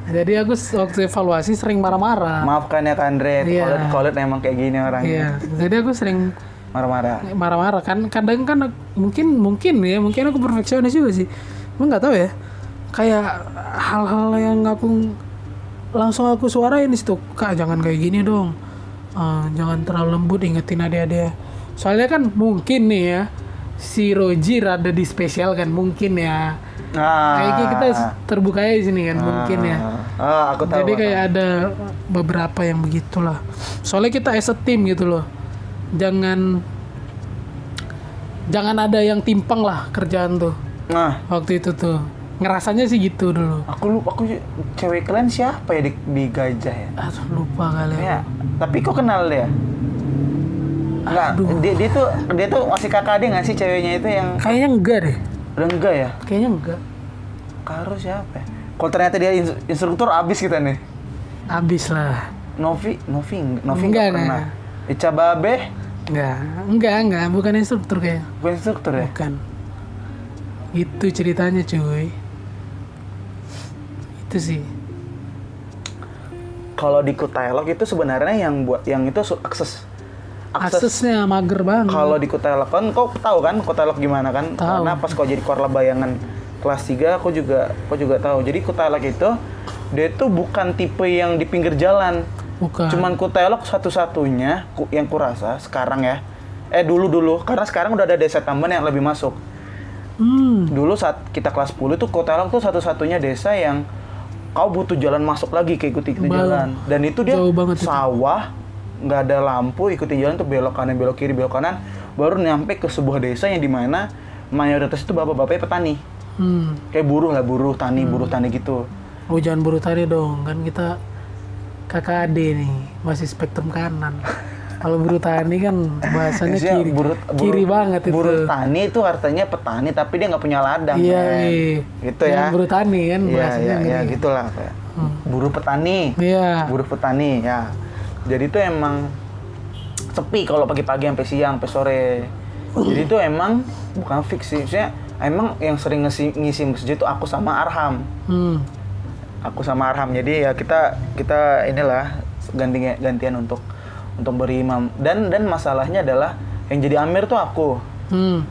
Jadi aku waktu evaluasi sering marah-marah. Maafkan ya Kak Andre, Iya. kalau kalau emang kayak gini orangnya. iya. Jadi aku sering Marah-marah. marah-marah. Kan kadang kan mungkin mungkin ya mungkin aku perfeksionis juga sih. Gue nggak tahu ya. Kayak hal-hal yang aku langsung aku suarain di situ. Kak jangan kayak gini dong. Eh, jangan terlalu lembut ingetin adik-adik. Soalnya kan mungkin nih ya si Roji rada di spesial kan mungkin ya Nah. kayaknya kita terbuka aja di sini kan mungkin ya Ah, aku tahu. jadi aku kayak ada beberapa yang begitulah. Soalnya kita as a team gitu loh. Jangan jangan ada yang timpang lah kerjaan tuh. Nah, Waktu itu tuh. Ngerasanya sih gitu dulu. aku lupa aku cewek kalian siapa ya di, di gajah ya? Aduh, lupa kali Ya, tapi kok kenal dia? Enggak, dia, dia tuh dia tuh masih kakak dia nggak sih ceweknya itu yang Kayaknya enggak deh. Udah enggak ya? Kayaknya enggak. Karo siapa ya? Kalau ternyata dia ins- instruktur abis kita nih. Abis lah. Novi, Novi, Novi Enggak, enggak pernah. Ica Babe, Enggak. Enggak, enggak. Bukan instruktur kayaknya. bukan instruktur ya? Bukan. Itu ceritanya cuy. Itu sih. Kalau di Kutelok itu sebenarnya yang buat yang itu akses akses Aksesnya mager banget. kalau di Kutelok kan kau tahu kan Kutelok gimana kan? Tahu. Karena pas kau jadi korla bayangan kelas 3 aku juga aku juga tahu. Jadi Kutelok itu dia itu bukan tipe yang di pinggir jalan. Bukan. Cuman Kutelok satu-satunya ku- yang kurasa sekarang ya. Eh dulu-dulu karena sekarang udah ada desa Tamban yang lebih masuk. Hmm. Dulu saat kita kelas 10 itu Kutelok tuh satu-satunya desa yang kau butuh jalan masuk lagi ke ikuti ikuti Bang, jalan. Dan itu dia banget itu. Nggak ada lampu, ikuti jalan tuh belok kanan, belok kiri, belok kanan, baru nyampe ke sebuah desa yang di mana mayoritas itu bapak-bapaknya petani. Hmm. Kayak buruh lah, buruh tani, buruh tani gitu. Oh jangan buru tani dong, kan kita kakak ade nih, masih spektrum kanan. [laughs] Kalau buru tani kan bahasanya kiri, buruh- kiri buruh- banget itu. Buruh tani itu artinya petani tapi dia nggak punya ladang. Iya, men. iya. Gitu ya. buru tani kan Iya, bahasanya iya, iya, ngeri. gitulah kayak. Buruh petani. Iya. buruh petani ya jadi itu emang sepi kalau pagi-pagi sampai siang sampai sore. Jadi itu emang bukan fix sih. Maksudnya emang yang sering ngisi, ngisi masjid itu aku sama Arham. Hmm. aku sama Arham. Jadi ya kita kita inilah ganti gantian untuk untuk beri imam. Dan dan masalahnya adalah yang jadi amir tuh aku. Hmm.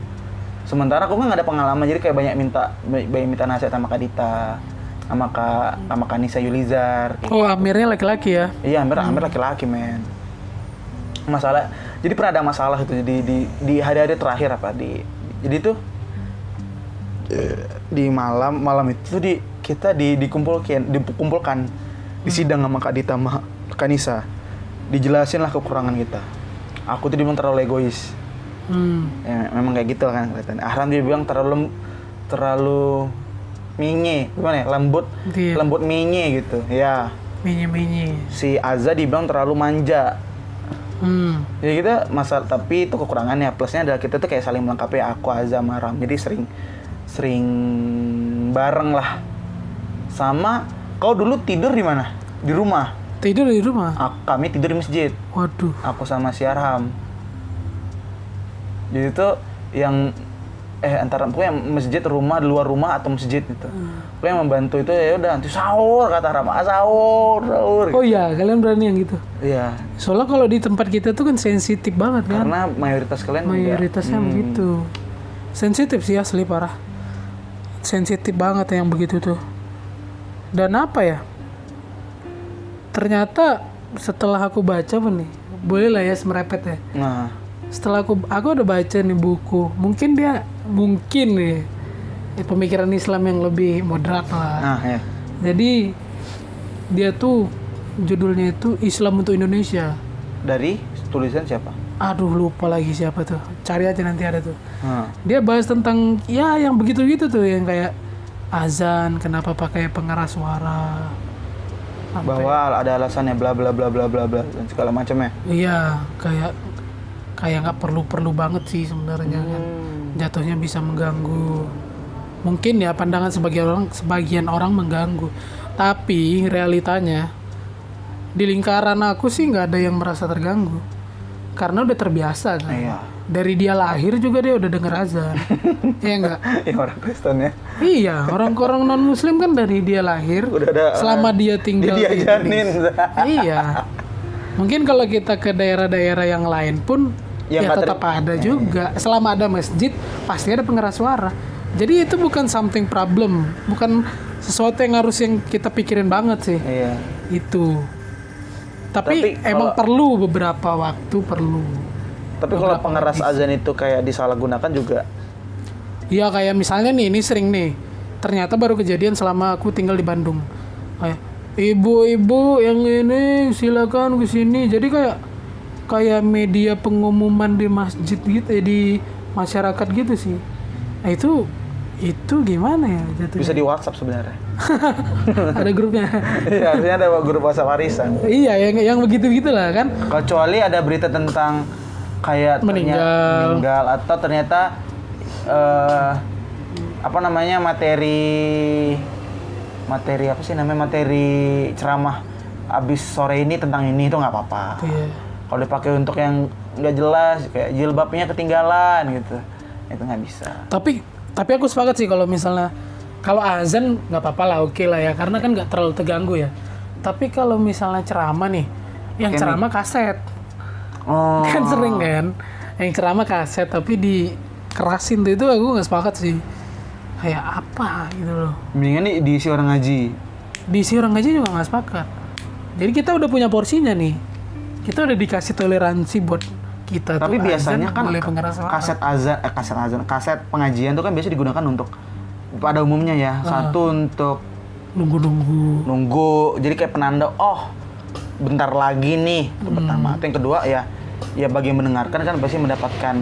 sementara aku kan nggak ada pengalaman. Jadi kayak banyak minta banyak minta nasihat sama Kak Dita sama Kak sama Kak Nisa Yulizar Oh amirnya laki-laki ya? Iya, hampir hampir laki-laki, men. Masalah, jadi pernah ada masalah itu di di di hari-hari terakhir apa di jadi tuh eh, di malam malam itu tuh di kita di dikumpulkan dikumpulkan di sidang sama Kak Dita sama Kak Nisa. Dijelasin lah kekurangan kita. Aku tuh dibilang terlalu egois. Hmm. Ya, memang kayak gitu kan kelihatan. Ahram dia bilang terlalu terlalu minye, gimana ya? Lembut, Iya. lembut minye gitu. Ya, Minyi-minyi. si Azza dibilang terlalu manja. Hmm. Jadi kita masalah tapi itu kekurangannya. Plusnya adalah kita tuh kayak saling melengkapi aku Azza sama Ram. Jadi sering sering bareng lah. Sama kau dulu tidur di mana? Di rumah. Tidur di rumah? Aku, kami tidur di masjid. Waduh. Aku sama si Arham. Jadi itu yang eh antara pokoknya masjid rumah di luar rumah atau masjid itu. Pokoknya yang membantu itu ya udah nanti sahur kata Arham. Ah, sahur, sahur. Oh iya, kalian berani yang gitu? Iya. Soalnya kalau di tempat kita tuh kan sensitif banget kan? Karena mayoritas kalian. Mayoritasnya Hmm. begitu. Sensitif sih asli parah. Sensitif banget yang begitu tuh. Dan apa ya? Ternyata setelah aku baca pun nih, boleh lah ya semerepet ya. Nah, Setelah aku aku udah baca nih buku, mungkin dia mungkin nih ya, pemikiran Islam yang lebih moderat lah. nah ya. Jadi dia tuh judulnya itu Islam untuk Indonesia. Dari tulisan siapa? Aduh lupa lagi siapa tuh. Cari aja nanti ada tuh. Nah, Dia bahas tentang ya yang begitu-gitu tuh yang kayak azan, kenapa pakai pengeras suara. Sampai- bahwa ada alasannya bla bla bla bla bla bla dan segala macamnya. Iya, kayak kayak nggak perlu-perlu banget sih sebenarnya kan Hmm. Jatuhnya bisa mengganggu. Mungkin ya pandangan sebagian orang sebagian orang mengganggu. Tapi realitanya di lingkaran aku sih nggak ada yang merasa terganggu. Karena udah terbiasa kan? Iya. dari dia lahir juga dia udah denger azan. [laughs] Ya enggak Ya orang Kristen ya. iya orang-orang non muslim kan dari dia lahir Udah ada selama dia tinggal Jadi di diajanin. iya. Mungkin kalau kita ke daerah-daerah yang lain pun Ya, ya, tetap ada juga selama ada masjid pasti ada pengeras suara jadi itu bukan something problem bukan sesuatu yang harus yang kita pikirin banget sih Iya. itu tapi, Tapi emang perlu beberapa waktu perlu Tapi kalau pengeras azan itu kayak disalahgunakan juga. Iya kayak misalnya nih, ini sering nih. Ternyata baru kejadian selama aku tinggal di Bandung. Kayak ibu-ibu yang ini silakan ke sini. Jadi kayak kayak media pengumuman di masjid gitu, eh, di masyarakat gitu sih. Nah itu itu gimana ya jatuhnya? Bisa di WhatsApp sebenarnya. [laughs] Ada grupnya. [laughs] Iya, harusnya ada grup WhatsApp warisan. iya yang yang begitu gitulah kan. Kecuali ada berita tentang kayak Meninggal. meninggal atau ternyata eh apa namanya materi materi apa sih namanya materi ceramah abis sore ini tentang ini itu nggak apa-apa. Iya. Kalau dipakai untuk yang nggak jelas kayak jilbabnya ketinggalan gitu, itu nggak bisa. Tapi tapi aku sepakat sih kalau misalnya kalau azan nggak apa-apa lah oke lah ya karena kan nggak terlalu terganggu ya. Tapi kalau misalnya ceramah nih, yang Kayak ceramah kaset Oh. [laughs] kan sering kan, yang ceramah kaset tapi dikerasin tuh itu aku nggak sepakat sih. Kayak apa gitu loh. Mendingan nih diisi orang ngaji. Diisi orang aja juga nggak sepakat. Jadi kita udah punya porsinya nih. Kita udah dikasih toleransi buat kita. Tapi tuh biasanya azan kan boleh kaset azan, eh, kaset azan, kaset pengajian itu kan biasa digunakan untuk pada umumnya ya. Satu untuk nunggu-nunggu. nunggu, jadi kayak penanda, oh bentar lagi nih. Itu pertama. Itu yang kedua ya, ya bagi yang mendengarkan kan pasti mendapatkan,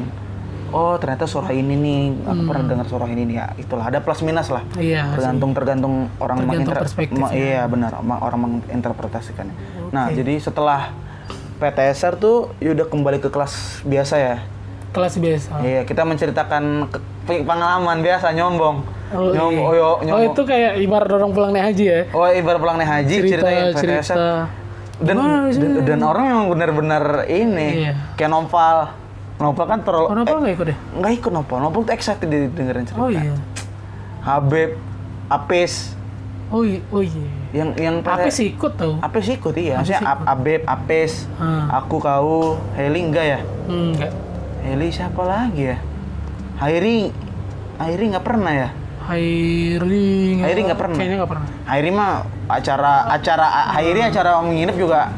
oh ternyata suara ini nih, aku pernah dengar suara ini nih ya. Itulah ada plus minus lah. Iya. sih. tergantung tergantung orang Tergantung menginter- ma- ya. iya benar orang menginterpretasikannya nah jadi setelah PTSR tuh ya udah kembali ke kelas biasa ya Kelas biasa. iya kita menceritakan pengalaman biasa nyombong Oh, Nyom- iya. oh, yo- oh nyombong itu kayak ibarat orang pulang naik haji ya. oh ibarat pulang naik haji Cerita PTSR cerita. dan, Gimana dan dan orang yang benar-benar ini Iya. kayak novel novel kan terlalu Oh, kenapa nggak ikut deh? nggak ikut novel novel tuh excited dengerin cerita Oh iya. Habib Apis Oh iya. Oh iya. yang yang Apa sih ikut tau? Apes ikut iya, Apes maksudnya ikut. Ab- Abeb, Apes, Hmm. aku kau, Heli enggak ya? Hmm, enggak. Heli siapa lagi ya? Hairi, Hairi nggak pernah ya? Hairi. Hairi nggak pernah. Kayaknya nggak pernah. Hairi mah acara acara Hairi acara menginap juga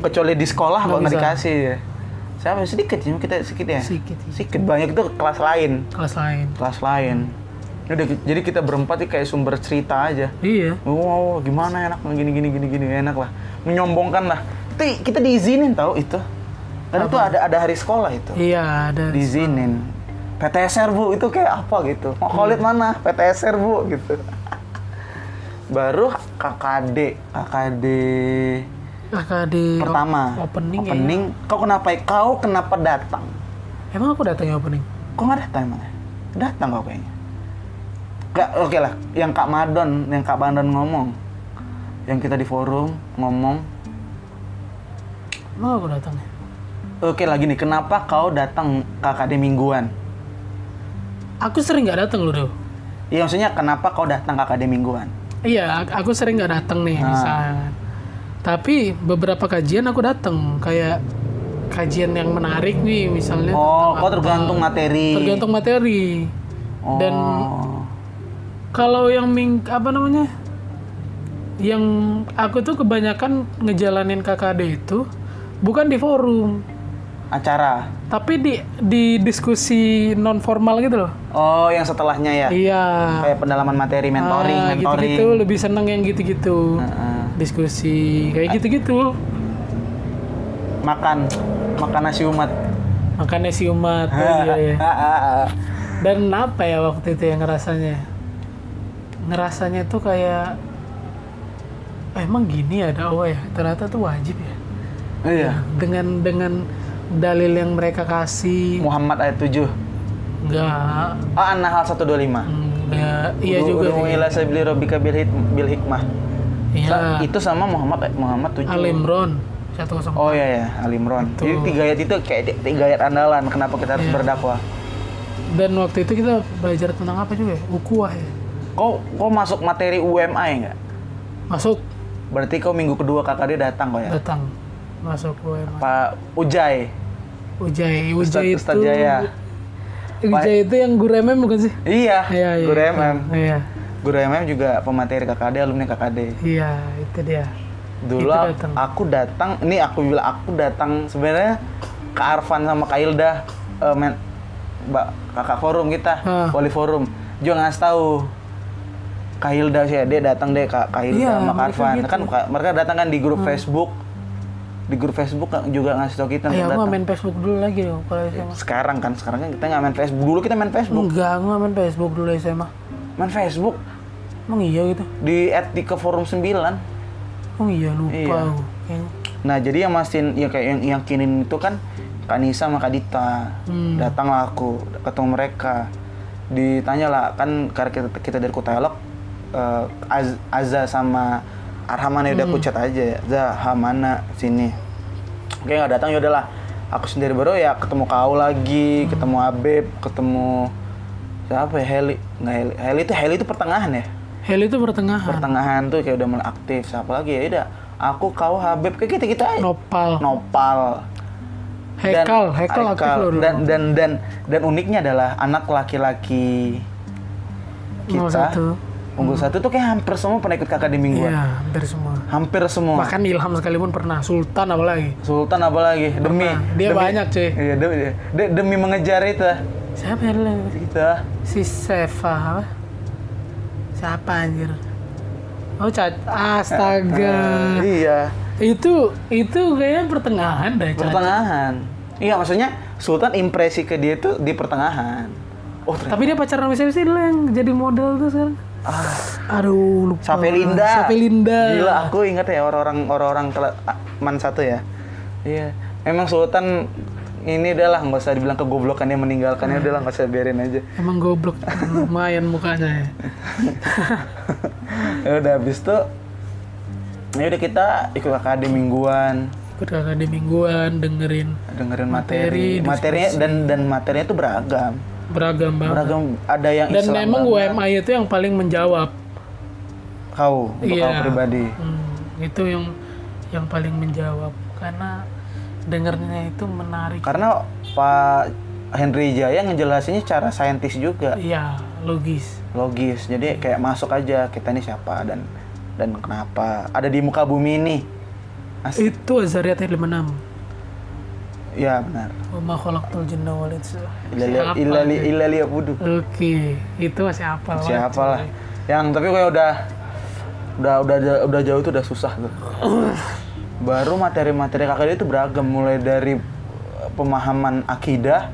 kecuali di sekolah Nggak nggak dikasih ya. Siapa sedikit sih kita sedikit ya? Sedikit, iya. Sedikit banyak itu kelas lain, Kelas lain. kelas lain. Udah, jadi kita berempat nih kayak sumber cerita aja. Iya. Wow, gimana enak gini gini gini gini enak lah. Menyombongkan lah. Itu kita diizinin tahu itu. Karena itu ada ada hari sekolah itu. Iya ada. Diizinin. PTSR bu itu kayak apa gitu. Mau Khalid mana? PTSR bu gitu. Baru KKD, KKD di pertama. opening, kayaknya. Opening. Kau kenapa? Kau kenapa datang? Emang aku datang ya opening? Kok nggak datang emang? ya? Datang kau kayaknya. Gak, oke lah. Yang Kak Madon, yang Kak Madon ngomong. Yang kita di forum ngomong. Emang aku datang ya? Oke lagi nih, kenapa kau datang KKD mingguan? Aku sering nggak datang loh, Do. Iya maksudnya kenapa kau datang KKD mingguan? Iya, ak- aku sering nggak datang nih di Ah. saat. Tapi beberapa kajian aku datang, kayak kajian yang menarik nih, misalnya. Oh, kau tergantung materi. Tergantung materi. Oh. Dan kalau yang ming apa namanya? Yang aku tuh kebanyakan ngejalanin KKD itu bukan di forum, acara. tapi di di diskusi non formal gitu loh. Oh, yang setelahnya ya? Iya. Kayak pendalaman materi, mentoring, Ah, mentoring. gitu-gitu lebih seneng yang gitu-gitu. Heeh. Diskusi kayak gitu-gitu. Makan, makan nasi umat. Makannya si umat. Iya, iya. [laughs] Dan apa ya waktu itu yang ngerasanya? Ngerasanya tuh kayak "Eh, emang gini ya dakwah ya? Ternyata tuh wajib ya. Iya. Dengan dengan dalil yang mereka kasih Muhammad ayat 7. enggak Ah, An-Nahl 125. enggak iya juga udu ila sabili rabbika bil, bil hikmah. iya Itu sama Muhammad Muhammad 7. Al Imran satu kosong Oh iya ya, Al Imran. Itu. Jadi tiga ayat itu kayak ti- tiga ayat andalan kenapa kita harus Iya. berdakwah. dan waktu itu kita belajar tentang apa juga ya ukuah ya Kau kau masuk materi UMI enggak? masuk Berarti kau minggu kedua kakak dia datang kok ya? datang masuk UMA Pak Ujai. Ujai Ujai itu Ustadz Jaya. Ujai itu yang guru MM bukan sih Iya, iya iya guru MM. iya Guru MM juga pemateri KKD, alumni KKD. iya itu dia Dulu Itu datang. aku datang, ini aku bilang aku datang sebenarnya ke Arfan sama Kak Ilda, eh, men, Mbak kakak forum kita, Ah. wali forum. Juga ngasih tahu Kak Hilda sih, dia datang deh Kak, Kak Hilda Iya, sama Arfan. gitu. Kan mereka datang kan di grup Facebook. Di grup Facebook juga ngasih tahu kita aku nggak datang. main Facebook dulu lagi dong kalau SMA. Sekarang kan, sekarang kan kita nggak main Facebook. Dulu kita main Facebook. Enggak, aku nggak main Facebook dulu SMA. Main Facebook Emang iya gitu? di Etika Forum 9. Oh iya lupa Iya. aku. Nah, jadi yang mastiin ya kayak yang yakinin itu kan Kak Nisa sama Kak Dita. Hmm. Datanglah aku ketemu mereka. Ditanya lah kan karena kita, kita dari Kutelok Az, Azza sama Arhaman ya udah Hmm. aku chat aja ya. Za, Hamana sini. Oke nggak datang ya udahlah. Aku sendiri baru ya ketemu kau lagi, ketemu Abeb, ketemu siapa ya Heli nggak Heli Heli itu Heli itu pertengahan ya Heli itu pertengahan. pertengahan tuh kayak udah mulai aktif siapa lagi ya udah aku kau Habib kayak kita kita aja Nopal. nopal Dan- Hekal, Hekal aktif loh dan dan dan dan uniknya adalah anak laki-laki kita 01. Unggul satu tuh kayak hampir semua pernah ikut kakak di mingguan Iya, hampir semua. hampir semua Bahkan Ilham sekalipun pernah, Sultan apalagi. Sultan apalagi demi Dia demi- banyak, cuy. iya demi, de- demi mengejar itu Siapa ya dulu? kita Si Sefa apa? Siapa anjir? Oh, cat astaga. iya itu itu kayaknya pertengahan deh, Caca. pertengahan iya maksudnya Sultan impresi ke dia tuh di pertengahan oh ternyata Tapi dia pacaran sama siapa sih yang jadi model tuh sekarang? Ah Aduh, lupa. Sapelinda. Sapelinda. Gila, aku ingat ya orang-orang orang-orang ah, man satu ya. Iya. Emang Sultan ini udahlah nggak usah dibilang kegoblokannya meninggalkannya udahlah nggak usah biarin aja. Emang goblok lumayan mukanya ya. [laughs] ya udah habis itu ya udah kita ikut KKD mingguan Ikut di mingguan dengerin dengerin Materi, materi, materinya dan dan materinya tuh beragam beragam banget. beragam ada yang Dan Islam memang banget. UMI itu yang paling menjawab. kau untuk Iya. kau pribadi Hmm, itu yang yang paling menjawab karena dengernya itu menarik. karena Pak Henry Jaya ngejelasinnya cara saintis juga Iya, logis. logis jadi kayak masuk aja kita ini siapa dan dan kenapa ada di muka bumi ini Asik. Itu Azariat ayat 56. Ya benar. Wa khalaqtul jinna wal insa. ilali abudu Oke, itu masih apa siapa lah yang tapi kayak udah udah udah udah, jauh tuh udah susah tuh. Baru materi-materi kakak dia itu beragam. Mulai dari uh, pemahaman akidah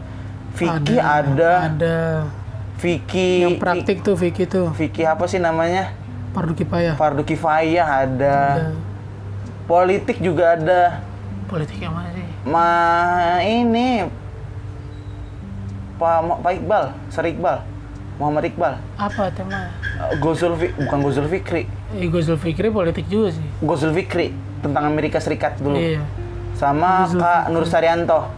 fikih ada, Ada. fikih yang praktik tuh Vicky tuh, fikih apa sih namanya? Fardu kifayah. fardu kifayah ada. Ada. Politik juga ada. Politik yang mana sih? Ma ini Pak Pak Iqbal, Sar Iqbal, Muhammad Iqbal, Apa tema? Uh, Gozul bukan Gozul Fikri, Ego Zulfikri politik juga sih. Gozul Fikri tentang Amerika Serikat dulu, Iya. sama Gozul Kak Nur Saryanto,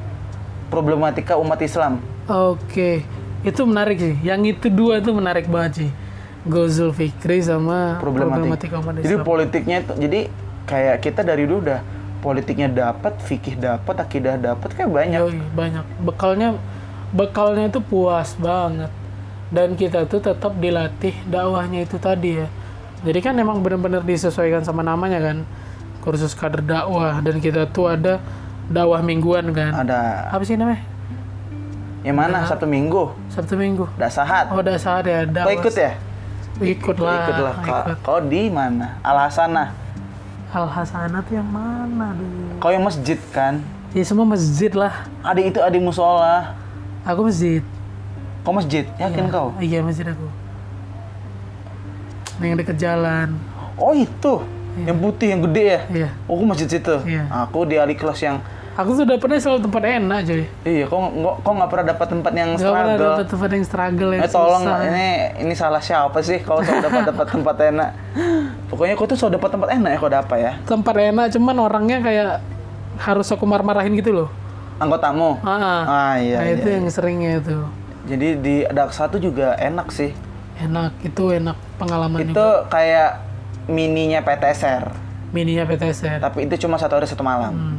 problematika umat Islam. Oke, itu menarik sih. Yang itu dua tuh menarik banget sih. Gozul Fikri sama problematika. problematika umat Jadi Islam. politiknya itu, jadi kayak kita dari dulu udah politiknya dapat, fikih dapat, akidah dapat, kayak banyak. Yoi, banyak. Bekalnya bekalnya itu puas banget. Dan kita tuh tetap dilatih dakwahnya itu tadi ya. Jadi kan emang benar-benar disesuaikan sama namanya kan. Kursus kader dakwah dan kita tuh ada dakwah mingguan kan. Ada Apa sih namanya? yang mana Sabtu Minggu, Sabtu Minggu. Dasahat. Oh, dasar ya Kau dakwah. ikut ya? Ikut lah. Ikut. Kau, kau di mana? Al Hasanah. Al Hasanah tuh yang mana dulu? Kau yang masjid kan? Ya semua masjid lah. Adik itu adik musola. Aku masjid. Kau masjid? Yakin kau? Iya masjid aku. Yang deket jalan. Oh itu, yang putih, yang gede ya? Iya. Oh, aku masjid situ. Iya. Aku di ali kelas yang Aku sudah pernah selalu tempat enak cuy. Iya, kok kok kok nggak pernah dapat tempat yang Gak pernah struggle? dapet tempat yang struggle yang Eh tolong susah. ini ini salah siapa sih kalau selalu dapat dapat [laughs] tempat enak? Pokoknya kau tuh selalu dapat tempat enak ya kau dapat ya. Tempat enak cuman orangnya kayak harus aku marah-marahin gitu loh. Anggotamu. Ah, Ah iya. nah, iya. itu yang seringnya itu. Jadi di Daksa tuh juga enak sih. Enak, itu enak pengalaman Itu juga. kayak mininya PTSR, Mininya PTSR. tapi itu cuma satu hari satu malam. Hmm.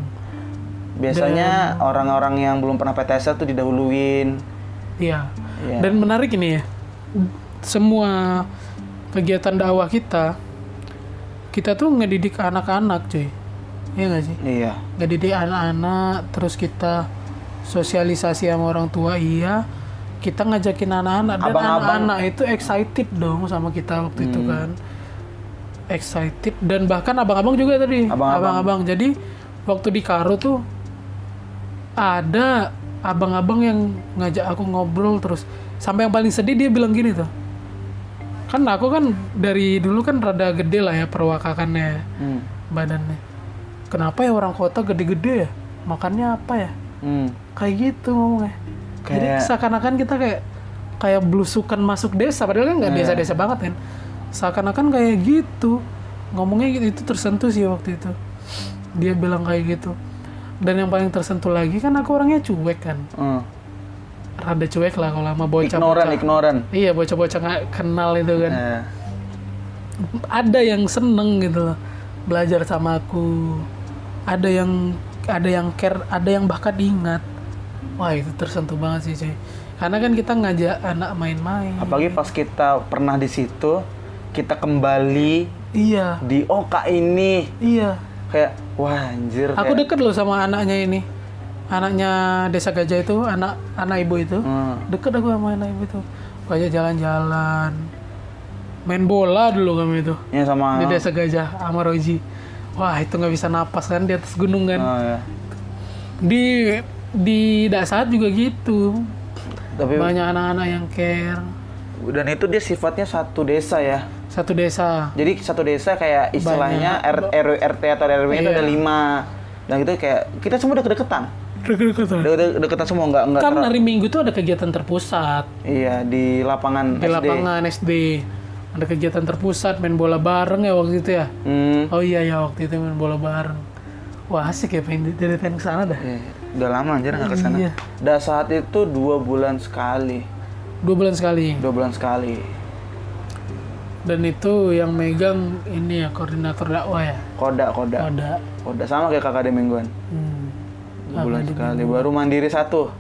Biasanya orang-orang yang belum pernah PTSR tuh didahuluin. Iya. Iya. Dan menarik ini ya. Semua kegiatan dakwah kita kita tuh ngedidik anak-anak, cuy. Iya nggak sih? Iya. Ngedidik anak-anak terus kita sosialisasi sama orang tua iya. Kita ngajakin anak-anak dan Abang-abang- anak-anak itu excited dong sama kita waktu itu Hmm. kan. Excited dan bahkan abang-abang juga tadi. Abang-abang. Abang-abang. Jadi waktu di Karo tuh ada abang-abang yang ngajak aku ngobrol terus. Sampai yang paling sedih dia bilang gini tuh. Kan aku kan dari dulu kan rada gede lah ya perwakakannya Hmm. badannya. Kenapa ya orang kota gede-gede ya? Makannya apa ya? Hmm. kayak gitu ngomongnya. Jadi Kayak- seakan-akan kita kayak kayak belusukan masuk desa padahal kan nggak Iya. desa-desa banget kan. Seakan-akan kayak gitu. Ngomongnya gitu itu tersentuh sih waktu itu. Dia bilang kayak gitu dan yang paling tersentuh lagi kan aku orangnya cuek kan. Hmm. rada cuek lah kalau sama bocah Ignoran, ignoran. iya bocah-bocah nggak kenal itu kan. Eh, ada yang seneng gitu loh belajar sama aku. Ada yang ada yang care ada yang bahkan ingat. Wah itu tersentuh banget sih cuy. Karena kan kita ngajak anak main-main. Apalagi pas kita pernah di situ, kita kembali iya. di oh kak ini. Iya kayak wah anjir. aku kayak, deket loh sama anaknya ini anaknya desa gajah itu anak anak ibu itu Hmm. deket aku sama anak ibu itu banyak jalan-jalan main bola dulu kami itu Ya sama. di desa gajah sama Roji wah itu nggak bisa napas kan di atas gunung kan Oh, ya. di di Dasar juga gitu Tapi banyak anak-anak yang care dan itu dia sifatnya satu desa ya. Satu desa Jadi satu desa kayak istilahnya R- RW RT atau RW itu Iya. ada lima. Dan itu kayak kita semua deket-deketan. Deket-deketan. Deket-deketan semua nggak nggak kan terlalu- hari Minggu tuh ada kegiatan terpusat Iya di lapangan di SD. lapangan SD ada kegiatan terpusat main bola bareng ya waktu itu ya Hmm. oh iya ya waktu itu main bola bareng wah asik ya pengen dari pengen ke sana dah Iya, udah lama anjir nggak ke sana. Iya. Dah saat itu dua bulan sekali, dua bulan sekali dua bulan sekali. Dan itu yang megang ini ya koordinator dakwah ya Koda, koda, ada koda sama kayak kakak mingguan. hmm. Bulan sekali. Baru mandiri satu.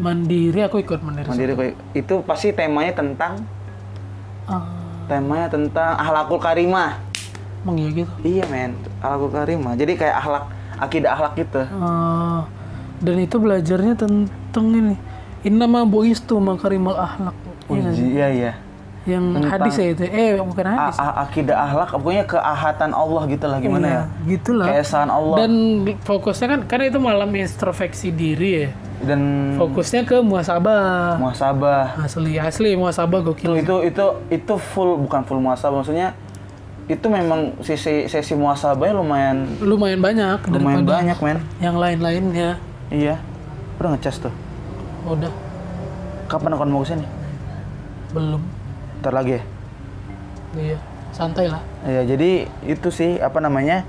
mandiri aku ikut mandiri Mandiri kok itu pasti temanya tentang ah temanya tentang ahlakul karimah. emang iya gitu Iya men, ahlakul karimah. Jadi kayak ahlak akidah ahlak gitu. Ah, dan itu belajarnya tentang ini Innama bu'istu makarimal ahlak Iya? Uji, iya iya. Yang Tentang- hadis ya itu Eh bukan hadis a- akidah ahlak pokoknya keahatan Allah gitu lah gimana Iya, ya? Gitu lah Keesaan Allah Dan fokusnya kan Karena itu malam introspeksi diri ya dan Fokusnya ke muasabah muasabah. Asli, asli muasabah Itu gokil itu itu itu full bukan full muasabah maksudnya itu memang sisi sesi muasabahnya lumayan Lumayan banyak lumayan banyak men. yang lain-lainnya Iya. Udah ngecas tuh. Udah, Kapan akan mau ke sini? belum Ntar lagi ya? Iya, santai lah Iya, jadi itu sih apa namanya?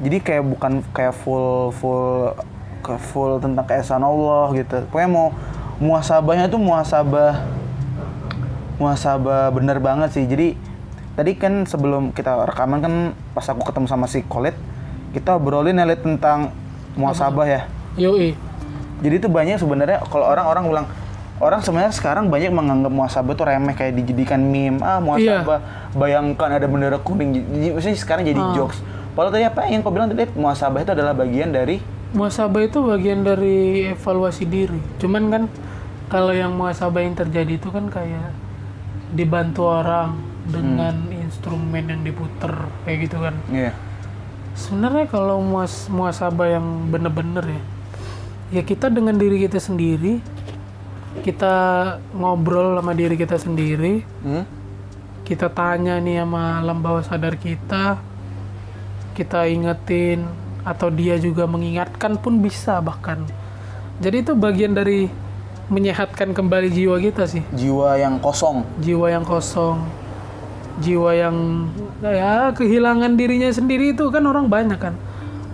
Jadi kayak bukan kayak full full ke full tentang keesaan Allah gitu. Pokoknya mau muasabahnya tuh muasabah muasabah bener banget sih. Jadi tadi kan sebelum kita rekaman kan pas aku ketemu sama si Kolet, kita obrolin ya, Lit, tentang muasabah ya. Yoi Jadi itu banyak sebenarnya kalau orang-orang bilang orang sebenarnya sekarang banyak menganggap muasabah tuh remeh kayak dijadikan meme. Ah, muasabah bayangkan ada bendera kuning. Jadi maksudnya sekarang jadi jokes. Padahal tadi apa yang kau bilang tadi muasabah itu adalah bagian dari Muasabah itu bagian dari evaluasi diri. Cuman kan kalau yang muasabah yang terjadi itu kan kayak dibantu orang dengan instrumen yang diputer kayak gitu kan. Iya. Sebenarnya kalau muas muasabah yang bener-bener ya, ya kita dengan diri kita sendiri, kita ngobrol sama diri kita sendiri, Hmm? kita tanya nih sama alam bawah sadar kita, kita ingetin atau dia juga mengingatkan pun bisa bahkan. Jadi itu bagian dari menyehatkan kembali jiwa kita sih. Jiwa yang kosong. Jiwa yang kosong. Jiwa yang ya kehilangan dirinya sendiri itu kan orang banyak kan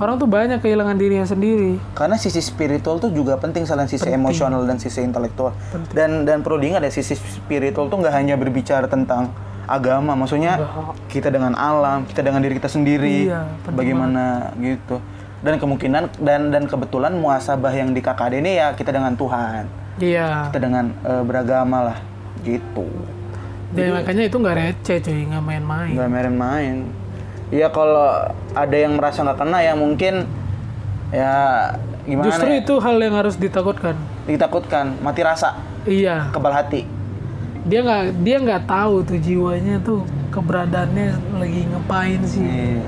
orang tuh banyak kehilangan dirinya sendiri. Karena sisi spiritual tuh juga penting selain sisi emosional dan sisi intelektual. Dan dan perlu diingat ya sisi spiritual tuh nggak hanya berbicara tentang agama maksudnya kita dengan alam kita dengan diri kita sendiri Iya, penting bagaimana gitu. Dan kemungkinan dan dan kebetulan muasabah yang di KKD ini ya kita dengan Tuhan. Iya. Kita dengan eh, beragama lah gitu. Dan makanya itu nggak receh cuy nggak main-main. Nggak main-main ya kalau ada yang merasa nggak kena ya mungkin ya gimana justru ya? itu hal yang harus ditakutkan. Ditakutkan mati rasa. Iya. Kebal hati. Dia nggak dia nggak tahu tuh jiwanya tuh keberadaannya lagi ngapain sih. Iya.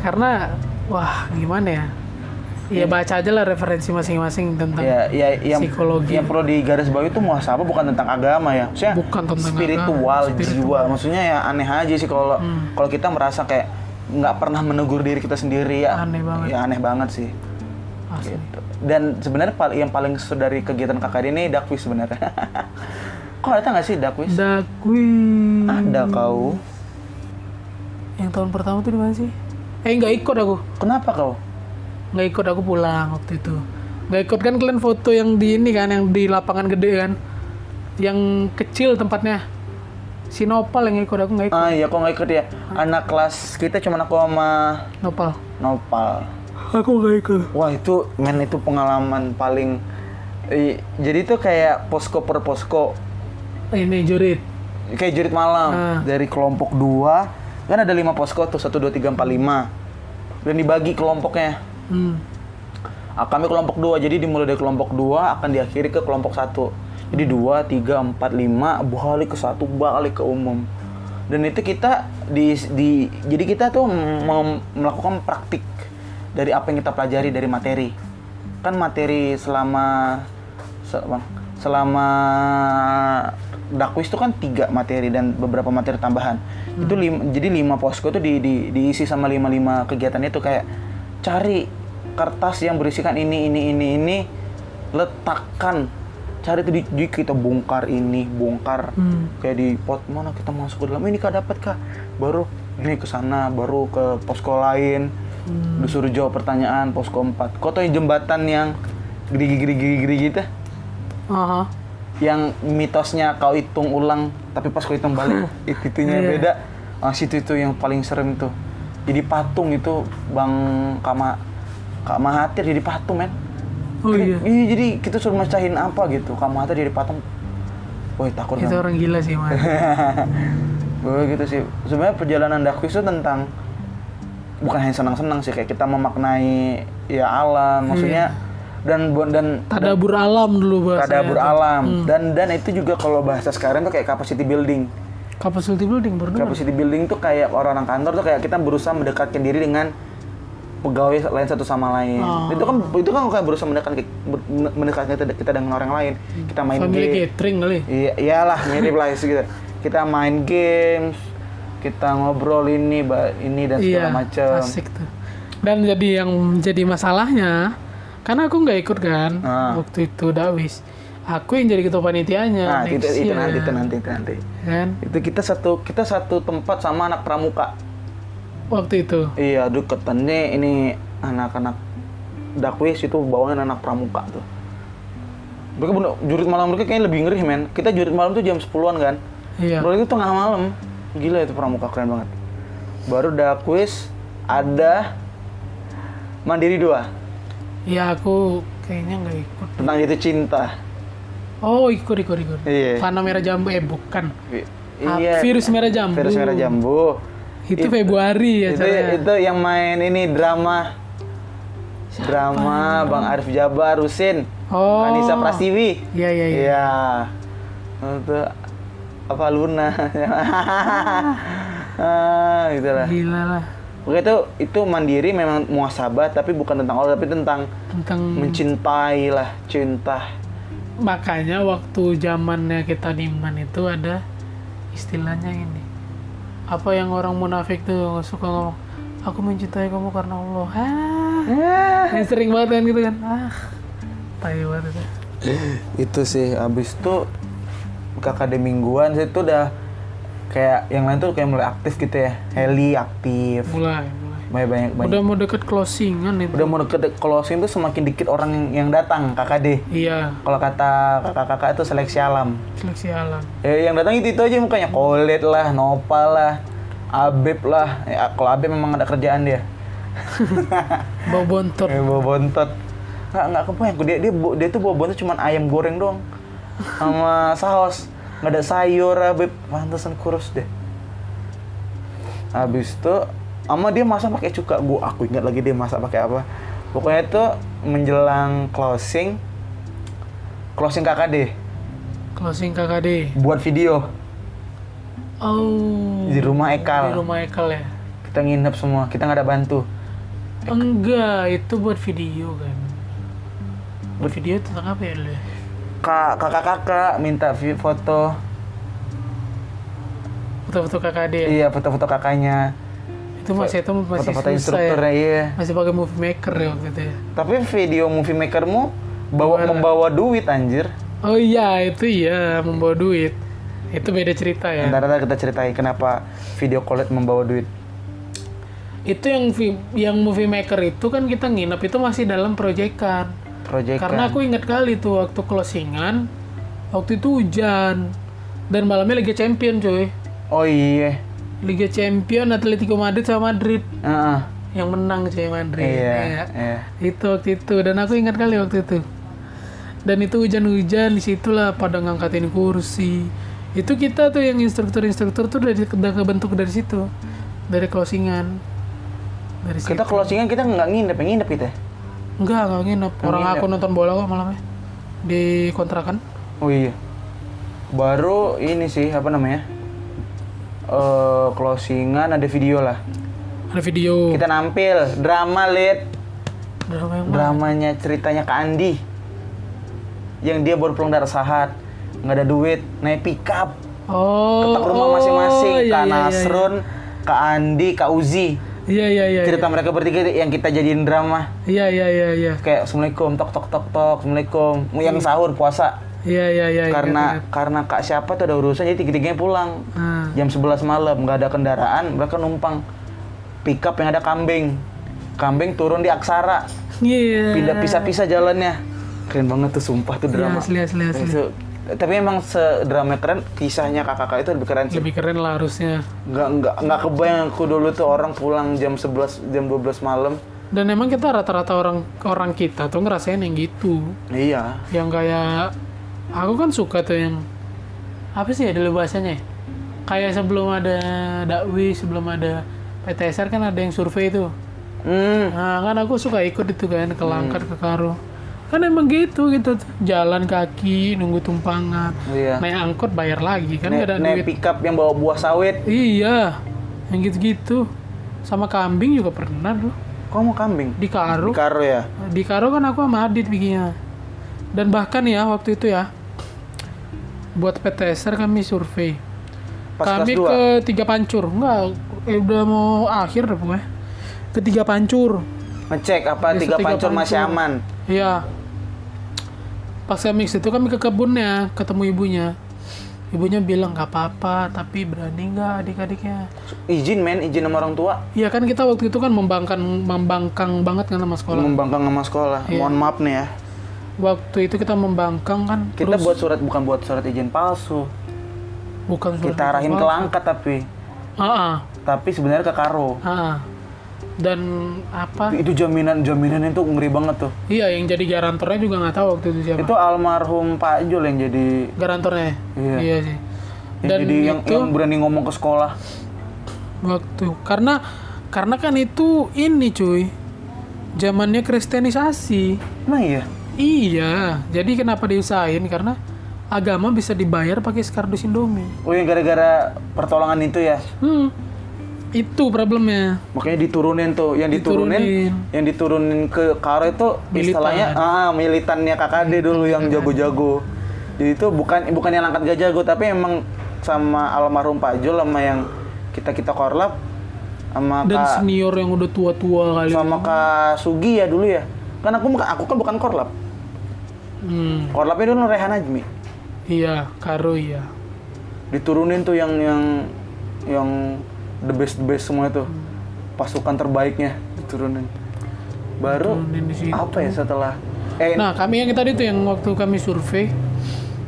karena wah gimana ya ya baca aja lah referensi masing-masing tentang ya ya yang Psikologi. yang perlu digarisbawahi itu muhasabah bukan tentang agama ya. Maksudnya Bukan tentang spiritual, agama, jiwa. Maksudnya ya aneh aja sih kalau Hmm. kalau kita merasa kayak nggak pernah menegur diri kita sendiri ya. Aneh banget. ya aneh banget sih. Asli. gitu. dan sebenarnya yang paling dari kegiatan KKD ini dakwis sebenarnya. [laughs] Kok ada nggak sih dakwis Dakwi. Ada kau. Yang tahun pertama tuh di mana sih? Eh nggak ikut aku. Kenapa kau nggak ikut aku pulang waktu itu. Nggak ikut kan kalian foto yang di ini kan yang di lapangan gede kan? Yang kecil tempatnya. Si Nopal yang ikut aku nggak ikut. Ah iya kok nggak ikut ya. Anak kelas kita cuma aku sama Nopal. Nopal. Aku nggak ikut. Wah itu men itu pengalaman paling jadi itu kayak posko per posko. Ini jurit. Kayak jurit malam. Ah. dari kelompok dua kan ada lima posko tuh satu dua tiga empat lima. Dan dibagi kelompoknya hmm. Ah, kami kelompok dua. Jadi dimulai dari kelompok dua akan diakhiri ke kelompok satu. Jadi dua tiga empat lima balik ke satu balik ke umum. Dan itu kita di, di jadi kita tuh mem- melakukan praktik dari apa yang kita pelajari dari materi. Kan materi selama selama dakwis itu kan tiga materi dan beberapa materi tambahan. Itu lim- jadi lima posko itu di, di- diisi sama lima lima kegiatan itu kayak cari kertas yang berisikan ini ini ini ini letakkan. Cari itu di, di kita bongkar ini bongkar. Hmm. kayak di pot mana kita masuk ke dalam? Ini kak dapat kak. Baru ini ke sana baru ke posko lain. Disuruh jawab pertanyaan posko 4 kok tau yang jembatan yang geri geri geri geri gitu Aha. yang mitosnya kau hitung ulang tapi pas kau hitung balik [laughs] itu itunya Iya. beda. Ah situ itu yang paling serem tuh. Jadi patung itu bang kama kak Mahathir jadi patung men. Oh iya. Iya, jadi kita suruh mecahin apa gitu. Kak Mahathir jadi patung. Woi takut itu kan? orang gila sih man Gue [laughs] gitu sih. Sebenarnya perjalanan dakwis itu tentang bukan hanya senang-senang sih kayak kita memaknai ya alam, maksudnya dan bu- dan tadabur alam dulu bahasa tadabur alam. Dan dan itu juga kalau bahasa sekarang tuh kayak capacity building. capacity building dengar. Capacity building tuh kayak orang-orang kantor tuh kayak kita berusaha mendekatkan diri dengan pegawai lain satu sama lain. Oh. Itu kan itu kan kayak berusaha mendekatkan ber- mendekatkan kita, kita dengan orang lain. Kita main family game. catering kali Iya, iyalah mirip lah gitu. Kita main games, kita ngobrol ini, ini dan segala iya macam. asik tuh dan jadi yang jadi masalahnya karena aku nggak ikut kan Ah. waktu itu dakwis aku yang jadi ketua panitianya Nah, itu, itu nanti, itu nanti, itu nanti. kan Itu kita satu kita satu tempat sama anak pramuka. Waktu itu Iya, deketannya ini anak-anak dakwis itu bawaan anak pramuka tuh. Mereka bener, jurit malam mereka kayaknya lebih ngeri men. Kita jurit malam tuh jam 10-an kan. iya Bro itu tengah malam. Gila itu pramuka keren banget. Baru dakwis ada Mandiri dua iya aku kayaknya nggak ikut tentang itu cinta. oh ikut ikut ikut Iya. panah merah jambu eh bukan I- Iya. virus merah jambu Virus merah jambu. Itu Februari ya itu itu yang main ini drama. Drama Bang Arif Jabar, Husin, oh Kanisa Prasiwi. iya iya iya Iya. Itu apa Luna. ah, gitu lah. gila lah Pokoknya itu itu mandiri memang muasabah tapi bukan tentang Allah tapi tentang tentang mencintai lah, cinta. makanya waktu zamannya kita di iman itu ada istilahnya ini apa yang orang munafik tuh suka ngomong aku mencintai kamu karena Allah. Hah, yang [laughs] sering banget kan gitu kan? Ah tai banget itu. Itu sih abis itu KKD mingguan saya tuh udah kayak yang lain tuh kayak mulai aktif gitu ya. Heli aktif. Mulai banyak banyak banyak udah mau deket closingan itu udah mau deket closing tuh semakin dikit orang yang, yang datang KKD iya kalau kata kakak-kakak itu seleksi alam seleksi alam eh, yang datang itu itu aja mukanya Kolet lah Nopal lah Abib lah ya, kalau Abib memang ada kerjaan dia [laughs] bau bontot Eh, bawa bontot. Nggak, nggak kebayang. Dia, dia, dia tuh bawa bontot cuma ayam goreng doang. Sama [laughs] saus. Nggak ada sayur, Abib. Pantesan kurus deh. Habis itu, sama dia masak pakai cuka. Gua, aku ingat lagi dia masak pakai apa. Pokoknya itu menjelang closing, closing KKD, closing KKD buat video oh di rumah di Ekal. rumah Ekal ya Kita nginep semua, kita nggak ada bantu. enggak itu buat video kan buat video tentang apa ya dulu ya? Kak, kakak-kakak minta vi- foto, foto-foto KKD ya? iya foto-foto kakaknya, itu masih itu masih foto-foto susah ya instrukturnya, iya. masih pakai movie maker ya waktu itu ya. Tapi video movie makermu bawa membawa duit anjir. oh iya itu iya membawa duit. Itu beda cerita ya. Ntar ntar kita ceritain kenapa video collect membawa duit. itu yang yang movie maker itu kan kita nginep itu masih dalam proyekan. Proyek karena aku ingat kali tuh waktu closingan waktu itu hujan. Dan malamnya Liga Champion cuy. Oh iya. Liga Champion Atletico Madrid sama Madrid Heeh. yang menang cuy Madrid Iya, Iya. iya. itu waktu itu dan aku ingat kali waktu itu dan itu hujan-hujan di situlah pada ngangkatin kursi itu kita tuh yang instruktur-instruktur tuh dari udah kebentuk dari situ dari closingan dari situ Kita closingan kita nggak nginep, nginep kita. enggak enggak nginep orang nginep. aku nonton bola kok malamnya di kontrakan Oh iya. Baru ini sih apa namanya? Eh closingan ada video lah. ada video. Kita nampil drama lid, drama yang mana? dramanya ceritanya Kak Andi. Yang dia baru pulang dari Sahat, nggak ada duit, naik pickup. oh Ketok rumah oh, masing-masing, iya, Kak iya, iya, Nasrun, Kak Andi, Kak Uzi. iya iya iya cerita mereka bertiga yang kita jadiin drama. Iya iya iya iya. Kayak assalamualaikum tok tok tok tok assalamualaikum. Yang sahur puasa iya iya iya iya, karena ingat, karena kak siapa tuh ada urusan jadi tiga tiganya pulang. Nah, jam 11 malam nggak ada kendaraan mereka numpang. Pickup yang ada kambing. Kambing turun di aksara. Iya. Pindah pisah-pisah jalannya. Keren banget tuh sumpah tuh drama. Asli asli asli Itu- tapi emang sedrama keren kisahnya kakak-kakak itu lebih keren sih. Lebih keren lah harusnya. Nggak nggak nggak kebayang aku dulu tuh orang pulang jam 11 jam 12 malam. Dan emang kita rata-rata orang orang kita tuh ngerasain yang gitu. Iya. Yang kayak aku kan suka tuh yang apa sih ya dulu bahasanya? Ya? kayak sebelum ada dakwi sebelum ada PTSR kan ada yang survei tuh. Hmm. Nah kan aku suka ikut itu kan ke Langkat ke Karo. Kan emang gitu gitu jalan kaki nunggu tumpangan. Iya. Naik angkot bayar lagi kan nggak ada naik duit. pickup yang bawa buah sawit. Iya yang gitu-gitu. Sama kambing juga pernah loh kok mau kambing? Di Karo. Di karo ya? Di Karo kan aku sama Adit bikinnya. Dan bahkan ya waktu itu ya buat PTSR kami survei. Pas kami kelas 2 ke tiga pancur. Enggak eh, udah mau akhir deh pokoknya. Ke tiga pancur. Ngecek apa Desa tiga tiga pancur masih pancur. aman? Iya. Pas kami ke situ kami ke kebunnya ketemu ibunya. Ibunya bilang nggak apa-apa tapi berani nggak adik-adiknya? Izin men izin sama orang tua? Iya kan kita waktu itu kan membangkan membangkang banget kan sama sekolah. Membangkang sama sekolah. Iya. mohon maaf nih ya waktu itu kita membangkang kan kita terus buat surat bukan buat surat izin palsu. Bukan surat kita arahin ke langkat tapi. Ah, ah, tapi sebenarnya ke karo. Ah, ah. dan apa? Itu jaminan jaminan itu ngeri banget tuh. Iya yang jadi garantornya juga nggak tahu waktu itu siapa. Itu almarhum Pak Jul yang jadi garantornya Iya. sih. Yang dan jadi yang, itu yang berani ngomong ke sekolah. Waktu karena karena kan itu ini cuy zamannya kristenisasi. Emang iya iya jadi kenapa diusahain? Karena agama bisa dibayar pakai skardus indomie. Oh yang gara-gara pertolongan itu ya? Hmm itu problemnya. Makanya diturunin tuh. Yang diturunin, Diturunin. yang diturunin ke karo itu Militan. istilahnya ah militannya KKD dulu yang jago-jago. Jadi itu bukan bukan yang angkat gak jago tapi emang sama almarhum Pak Jul sama yang kita kita korlap sama dan Kak senior yang udah tua-tua kali sama Kak Sugi ya dulu ya. Kan aku aku kan bukan korlap. hmm, Korlapnya dulu Rehan Ajmi. iya karo iya Diturunin tuh yang yang yang the best the best semua tuh. Pasukan terbaiknya diturunin. Baru Turunin di situ. apa ya setelah eh Nah, kami yang tadi tuh yang waktu kami survei,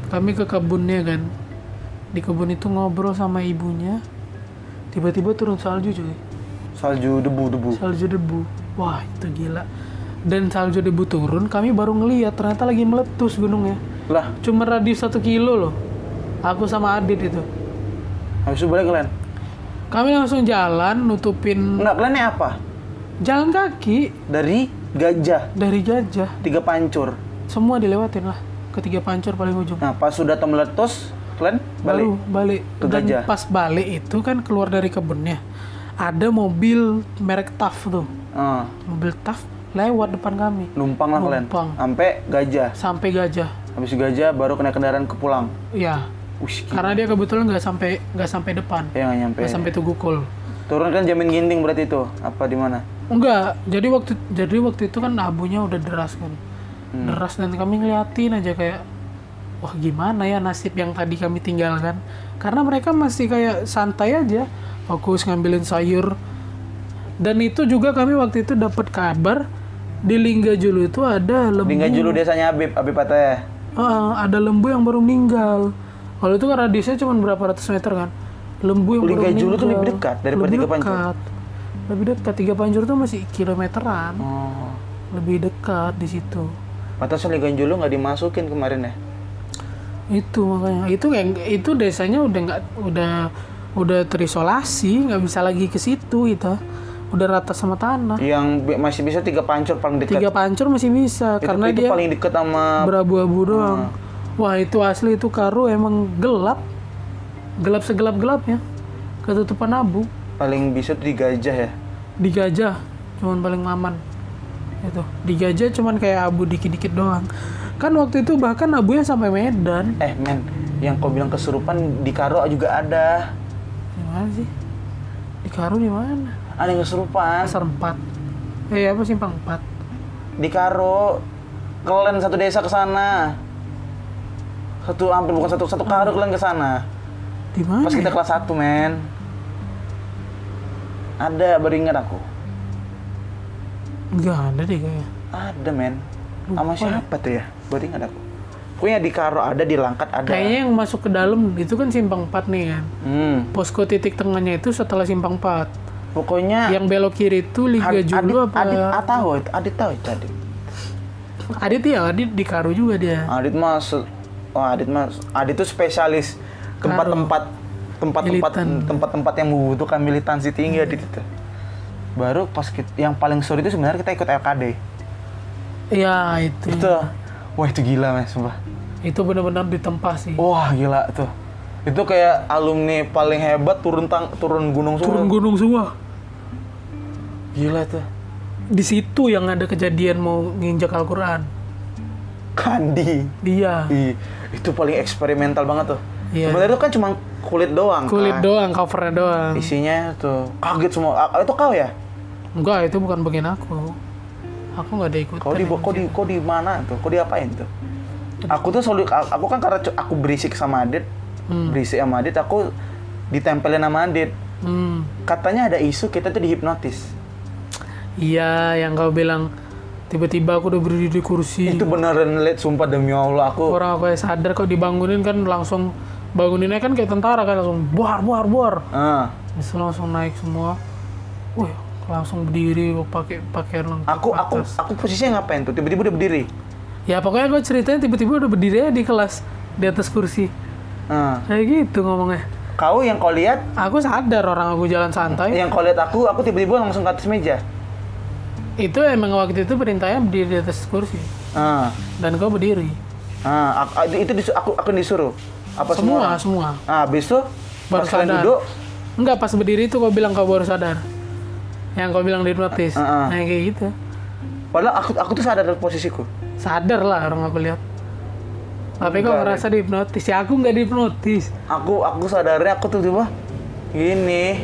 kami ke kebunnya kan. Di kebun itu ngobrol sama ibunya. Tiba-tiba turun salju cuy. salju debu-debu. Salju debu. Wah, itu gila. Dan salju debu turun, kami baru ngeliat ternyata lagi meletus gunungnya. Lah, Cuma radius satu kilo loh. Aku sama Adit itu. habis itu balik kalian. Kami langsung jalan nutupin Enggak, kalian apa? jalan kaki Dari gajah, dari gajah. tiga pancur. Semua dilewatin lah. Ketiga pancur paling ujung. Nah, pas sudah meletus, kalian balik. baru balik Ke dan Gajah. pas balik itu kan keluar dari kebunnya ada mobil merek TAF tuh Ah, mobil TAF lewat depan kami numpang lah kalian. Numpang. Sampai gajah. sampai gajah Habis gajah baru kena kendaraan ke pulang. ya gila. karena dia kebetulan nggak sampai nggak sampai depan ya nggak nyampe. nggak sampai Tugu Kul Turun kan jamin ginting berarti itu. Apa di mana? enggak jadi waktu jadi waktu itu kan abunya udah deras kan Hmm. deras dan kami ngeliatin aja kayak wah gimana ya nasib yang tadi kami tinggalkan karena mereka masih kayak santai aja fokus ngambilin sayur dan itu juga kami waktu itu dapat kabar di Linggajulu itu ada lembu Di Ngajulu desanya Habib, Habib Ataya. Ah, ada lembu yang baru meninggal kalau itu kan radiusnya cuma berapa ratus meter kan lembu yang baru Linggajulu tuh meninggal lebih dekat daripada lebih Tiga Pancur? dekat. lebih dekat tiga pancur tuh masih kilometeran Oh. lebih dekat di situ Pantasnya Liga Julu nggak dimasukin kemarin ya? itu makanya itu yang itu desanya udah nggak udah udah terisolasi nggak bisa lagi ke situ itu udah rata sama tanah. Yang masih bisa tiga pancur paling dekat. tiga pancur masih bisa itu, karena itu dia paling dekat sama berabu-abu doang. Wah itu asli itu karo emang gelap. Gelap segelap gelapnya ketutupan abu. Paling bisa tuh di gajah ya. di gajah cuman paling aman. Itu di gajah cuman kayak abu dikit-dikit doang. Kan waktu itu bahkan abunya sampai Medan. Eh men, yang kau bilang kesurupan di Karo juga ada. di mana sih? Di Karo di mana Ada yang kesurupan pasar 4 eh apa simpang 4 di Karo. Kalian satu desa ke sana. Satu hampir bukan satu satu Karo kalian ke sana. di mana Pas kita ya? kelas 1 men. Ada baru ingat aku. nggak ada deh kayaknya Ada men. Sama siapa tuh ya? Baru ingat aku. Pokoknya di Karo ada, di Langkat ada. kayaknya yang masuk ke dalam itu kan simpang 4 nih kan Hmm. posko titik tengahnya itu setelah simpang 4 Pokoknya yang belok kiri itu Liga Ad- Julu Adit, apa Adit, tahu itu, Adit tahu itu Adit. Adit ya Adit di Karo juga dia Adit mas, oh Adit mas, Adit itu spesialis tempat-tempat tempat-tempat tempat-tempat yang membutuhkan militansi tinggi Adit itu. Baru pas kita, yang paling seru itu sebenarnya kita ikut LKD. ya itu Itu, wah itu gila mas, sumpah. itu benar-benar ditempa sih Wah gila tuh. Itu kayak alumni paling hebat turun tang turun gunung semua. turun gunung semua Gila tuh. di situ yang ada kejadian mau nginjak Al-Quran Kandi. dia Ih, itu paling eksperimental banget tuh. Iya. Sebenarnya itu kan cuma kulit doang. kulit kan. doang covernya doang Isinya tuh kaget semua. Ah, itu kau ya? enggak itu bukan bagian aku aku nggak ada ikutan Kau di kau di kau di mana tuh? Kau diapain tuh? Aku tuh selalu aku kan karena aku berisik sama Adit, Hmm. berisik sama Adit, aku ditempelin sama Adit. hmm. Katanya ada isu kita tuh dihipnotis. iya yang kau bilang tiba-tiba aku udah berdiri di kursi Itu beneran liat sumpah demi Allah aku. orang aku sadar kok dibangunin kan langsung banguninnya kan kayak tentara kan langsung buar buar buar Terus langsung naik semua wih langsung berdiri pakai pakaian lengkap aku aku atas. aku posisinya ngapain tuh? Tiba-tiba udah berdiri. ya pokoknya gue ceritanya tiba-tiba udah berdiri aja di kelas di atas kursi Ah. kayak gitu ngomongnya Kau yang kau lihat, aku sadar orang aku jalan santai yang kau lihat aku, aku tiba-tiba langsung ke atas meja. itu emang waktu itu perintahnya berdiri di atas kursi Ah, dan kau berdiri ah, aku, itu disu- aku aku disuruh. Apa semua? semua semua Ah, habis itu Baru pas sadar. duduk, enggak pas berdiri itu kau bilang kau baru sadar yang kau bilang dihipnotis Ah, ah. nah kayak gitu padahal aku aku tuh sadar dari posisiku. sadar lah orang aku lihat tapi kok ngerasa dihipnotis ya aku nggak dihipnotis Aku aku sadarnya aku tuh tiba gini.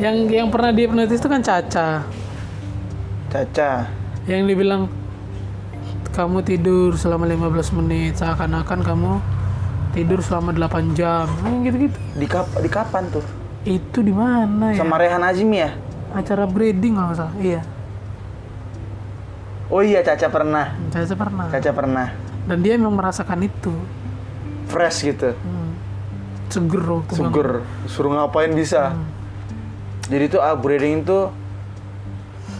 Yang yang pernah dihipnotis itu kan Caca. Caca. Yang dibilang kamu tidur selama 15 menit seakan-akan kamu tidur selama 8 jam. Gitu-gitu. Di, kap di kapan tuh? Itu di mana ya? Sama Rehan Azimi ya? Acara breeding kalau nggak salah. Iya. Oh iya Caca pernah. Caca pernah. Caca pernah. Dan dia memang merasakan itu. Fresh gitu. Hmm. Seger waktu. Seger. Suruh ngapain bisa. Hmm. Jadi tuh upgrading itu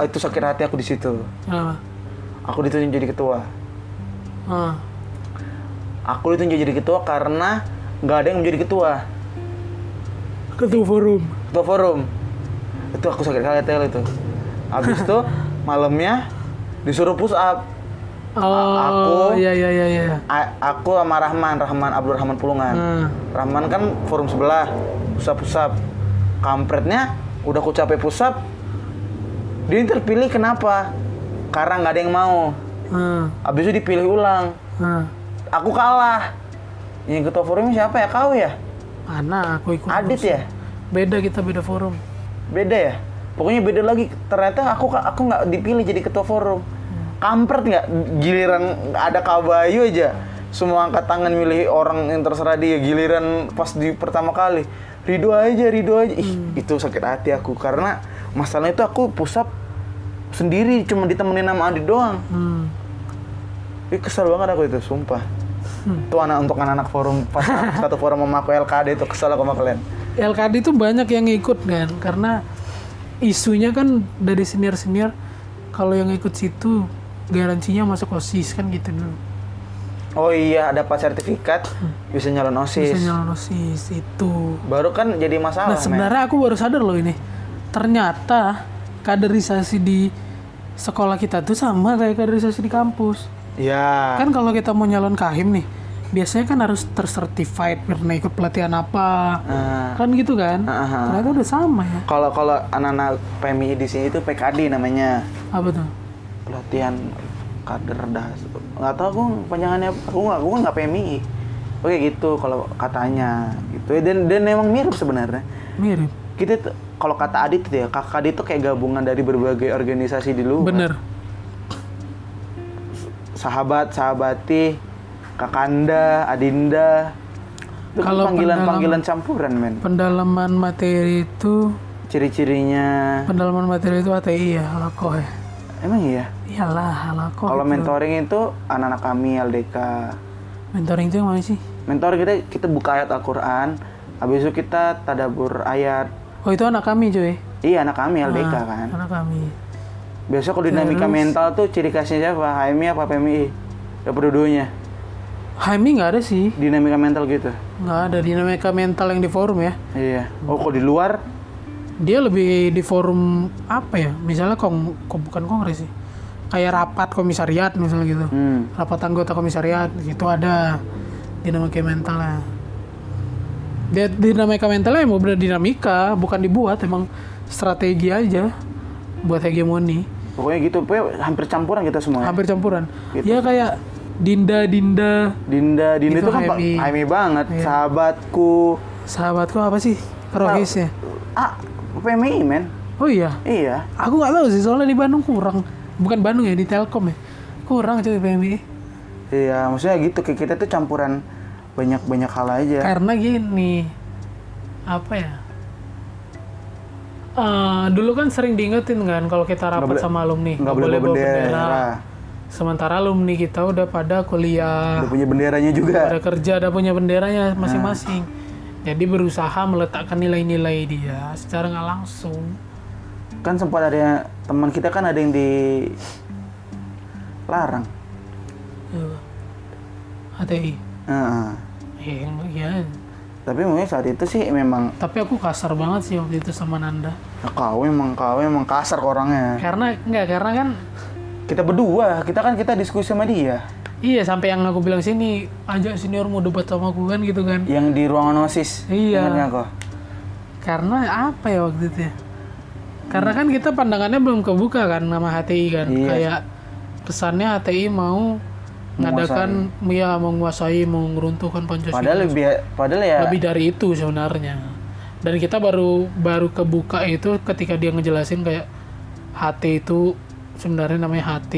ah, itu sakit hati aku di situ. Kenapa? Aku ditunjuk jadi ketua. Ah. Aku ditunjuk jadi ketua karena nggak ada yang menjadi ketua. Ketua forum. Ketua forum. Itu aku sakit hati itu. Habis [laughs] itu malamnya disuruh push up. Oh, aku- iya iya iya iya. Aku sama Rahman, Rahman Abdul Rahman Pulungan. Hmm. Rahman kan forum sebelah, pusap pusap. Kampretnya udah aku capek pusap. Dia terpilih kenapa? Karena nggak ada yang mau. Ah. Habis itu dipilih ulang. Ah. Aku kalah. Yang ketua forum siapa ya? Kau ya? Mana aku ikut. Adit ya? Beda kita beda forum. Beda ya? Pokoknya beda lagi. Ternyata aku aku nggak dipilih jadi ketua forum. Kampret nggak? Giliran ada kabayu aja. Semua angkat tangan milih orang yang terserah dia. Giliran pas di pertama kali. Ridho aja, Ridho aja. Ih, itu sakit hati aku. Karena masalahnya itu aku pusap sendiri. Cuma ditemenin sama Adit doang. Hmm. Ih, kesel banget aku itu, sumpah. Itu anak untuk anak-anak forum pas [laughs] satu forum sama aku LKD itu kesel aku sama kalian. LKD itu banyak yang ikut kan karena isunya kan dari senior senior kalau yang ikut situ garansinya masuk osis kan gitu dulu Oh iya, dapat sertifikat bisa nyalon OSIS. bisa nyalon osis itu Baru kan jadi masalah, nah sebenarnya aku baru sadar loh ini ternyata kaderisasi di sekolah kita tuh sama kayak kaderisasi di kampus men. Ya. kan kalau kita mau nyalon kahim nih biasanya kan harus tercertified pernah ikut pelatihan apa Nah, kan gitu kan ah. ternyata udah sama ya kalau kalau anak-anak PMI di sini itu PKD namanya. apa tuh Pelatihan kader das. Nggak tahu aku panjangannya aku nggak aku nggak PMI. Oke gitu kalau katanya gitu. Dan dan emang mirip sebenarnya. mirip Kita tuh- kalau kata Adit ya, kakak itu kayak gabungan dari berbagai organisasi di luar. bener sahabat, sahabati, kakanda, adinda. Itu kan Kalau panggilan-panggilan campuran, men. pendalaman materi itu Ciri-cirinya. pendalaman materi itu ATI ya halako ya Emang iya? Iyalah halako Kalau gitu. mentoring itu anak-anak kami LDK. mentoring itu yang mana sih Mentor kita kita buka ayat Al-Qur'an, habis itu kita tadabur ayat. oh itu anak kami cuy Iya, anak kami LDK Ah, kan. anak kami Biasa kalau dinamika mental tuh ciri khasnya siapa? HMI apa PMI? Dapat dua-duanya. Haimi nggak ada sih Dinamika mental gitu. nggak ada dinamika mental yang di forum ya Iya. Oh, kok di luar dia lebih di forum apa ya misalnya kong kok bukan kongres sih kayak rapat komisariat misalnya gitu hmm. rapat anggota komisariat gitu ada dinamika mentalnya dia dinamika mentalnya mau bener dinamika bukan dibuat emang strategi aja buat hegemoni Pokoknya gitu, pokoknya hampir campuran kita semua. ya. hampir campuran Gitu. ya kayak dinda dinda Dinda, Dinda Itu itu, kan Haimi. Pak Haimi banget, Iya. sahabatku. sahabatku apa sih Rohis ya Ah, PMI men. oh iya Iya. aku nggak tahu sih soalnya di Bandung kurang bukan Bandung ya di Telkom ya kurang cuy PMI Iya, maksudnya gitu kayak kita tuh campuran banyak-banyak hal aja. Karena gini, apa ya? Eh, dulu kan sering diingetin kan kalau kita rapat sama alumni Nggak boleh bawa bendera. Sementara alumni kita udah pada kuliah, Udah punya benderanya juga. pada kerja, udah punya benderanya masing-masing. Jadi berusaha meletakkan nilai-nilai dia secara nggak langsung. Kan sempat ada teman kita kan ada yang di larang. Ya. HTI. Heeh. Ya, ya. Tapi mungkin saat itu sih memang Tapi aku kasar banget sih waktu itu sama Nanda. ya kau memang kau memang kasar orangnya. Karena nggak karena kan Kita berdua, kita kan kita diskusi sama dia. Iya sampai yang aku bilang sini ajak senior mau debat sama aku kan gitu kan. Yang di ruangan OSIS. Iya. Karena apa ya waktu itu ya? Karena kan kita pandangannya belum kebuka kan nama HTI kan. Iya. Kayak kesannya HTI mau ngadakan ya menguasai, mau ngeruntuhkan Pancasila. Padahal lebih padahal ya Lebih dari itu sebenarnya. dan kita baru baru kebuka itu ketika dia ngejelasin kayak HT itu sebenarnya namanya HT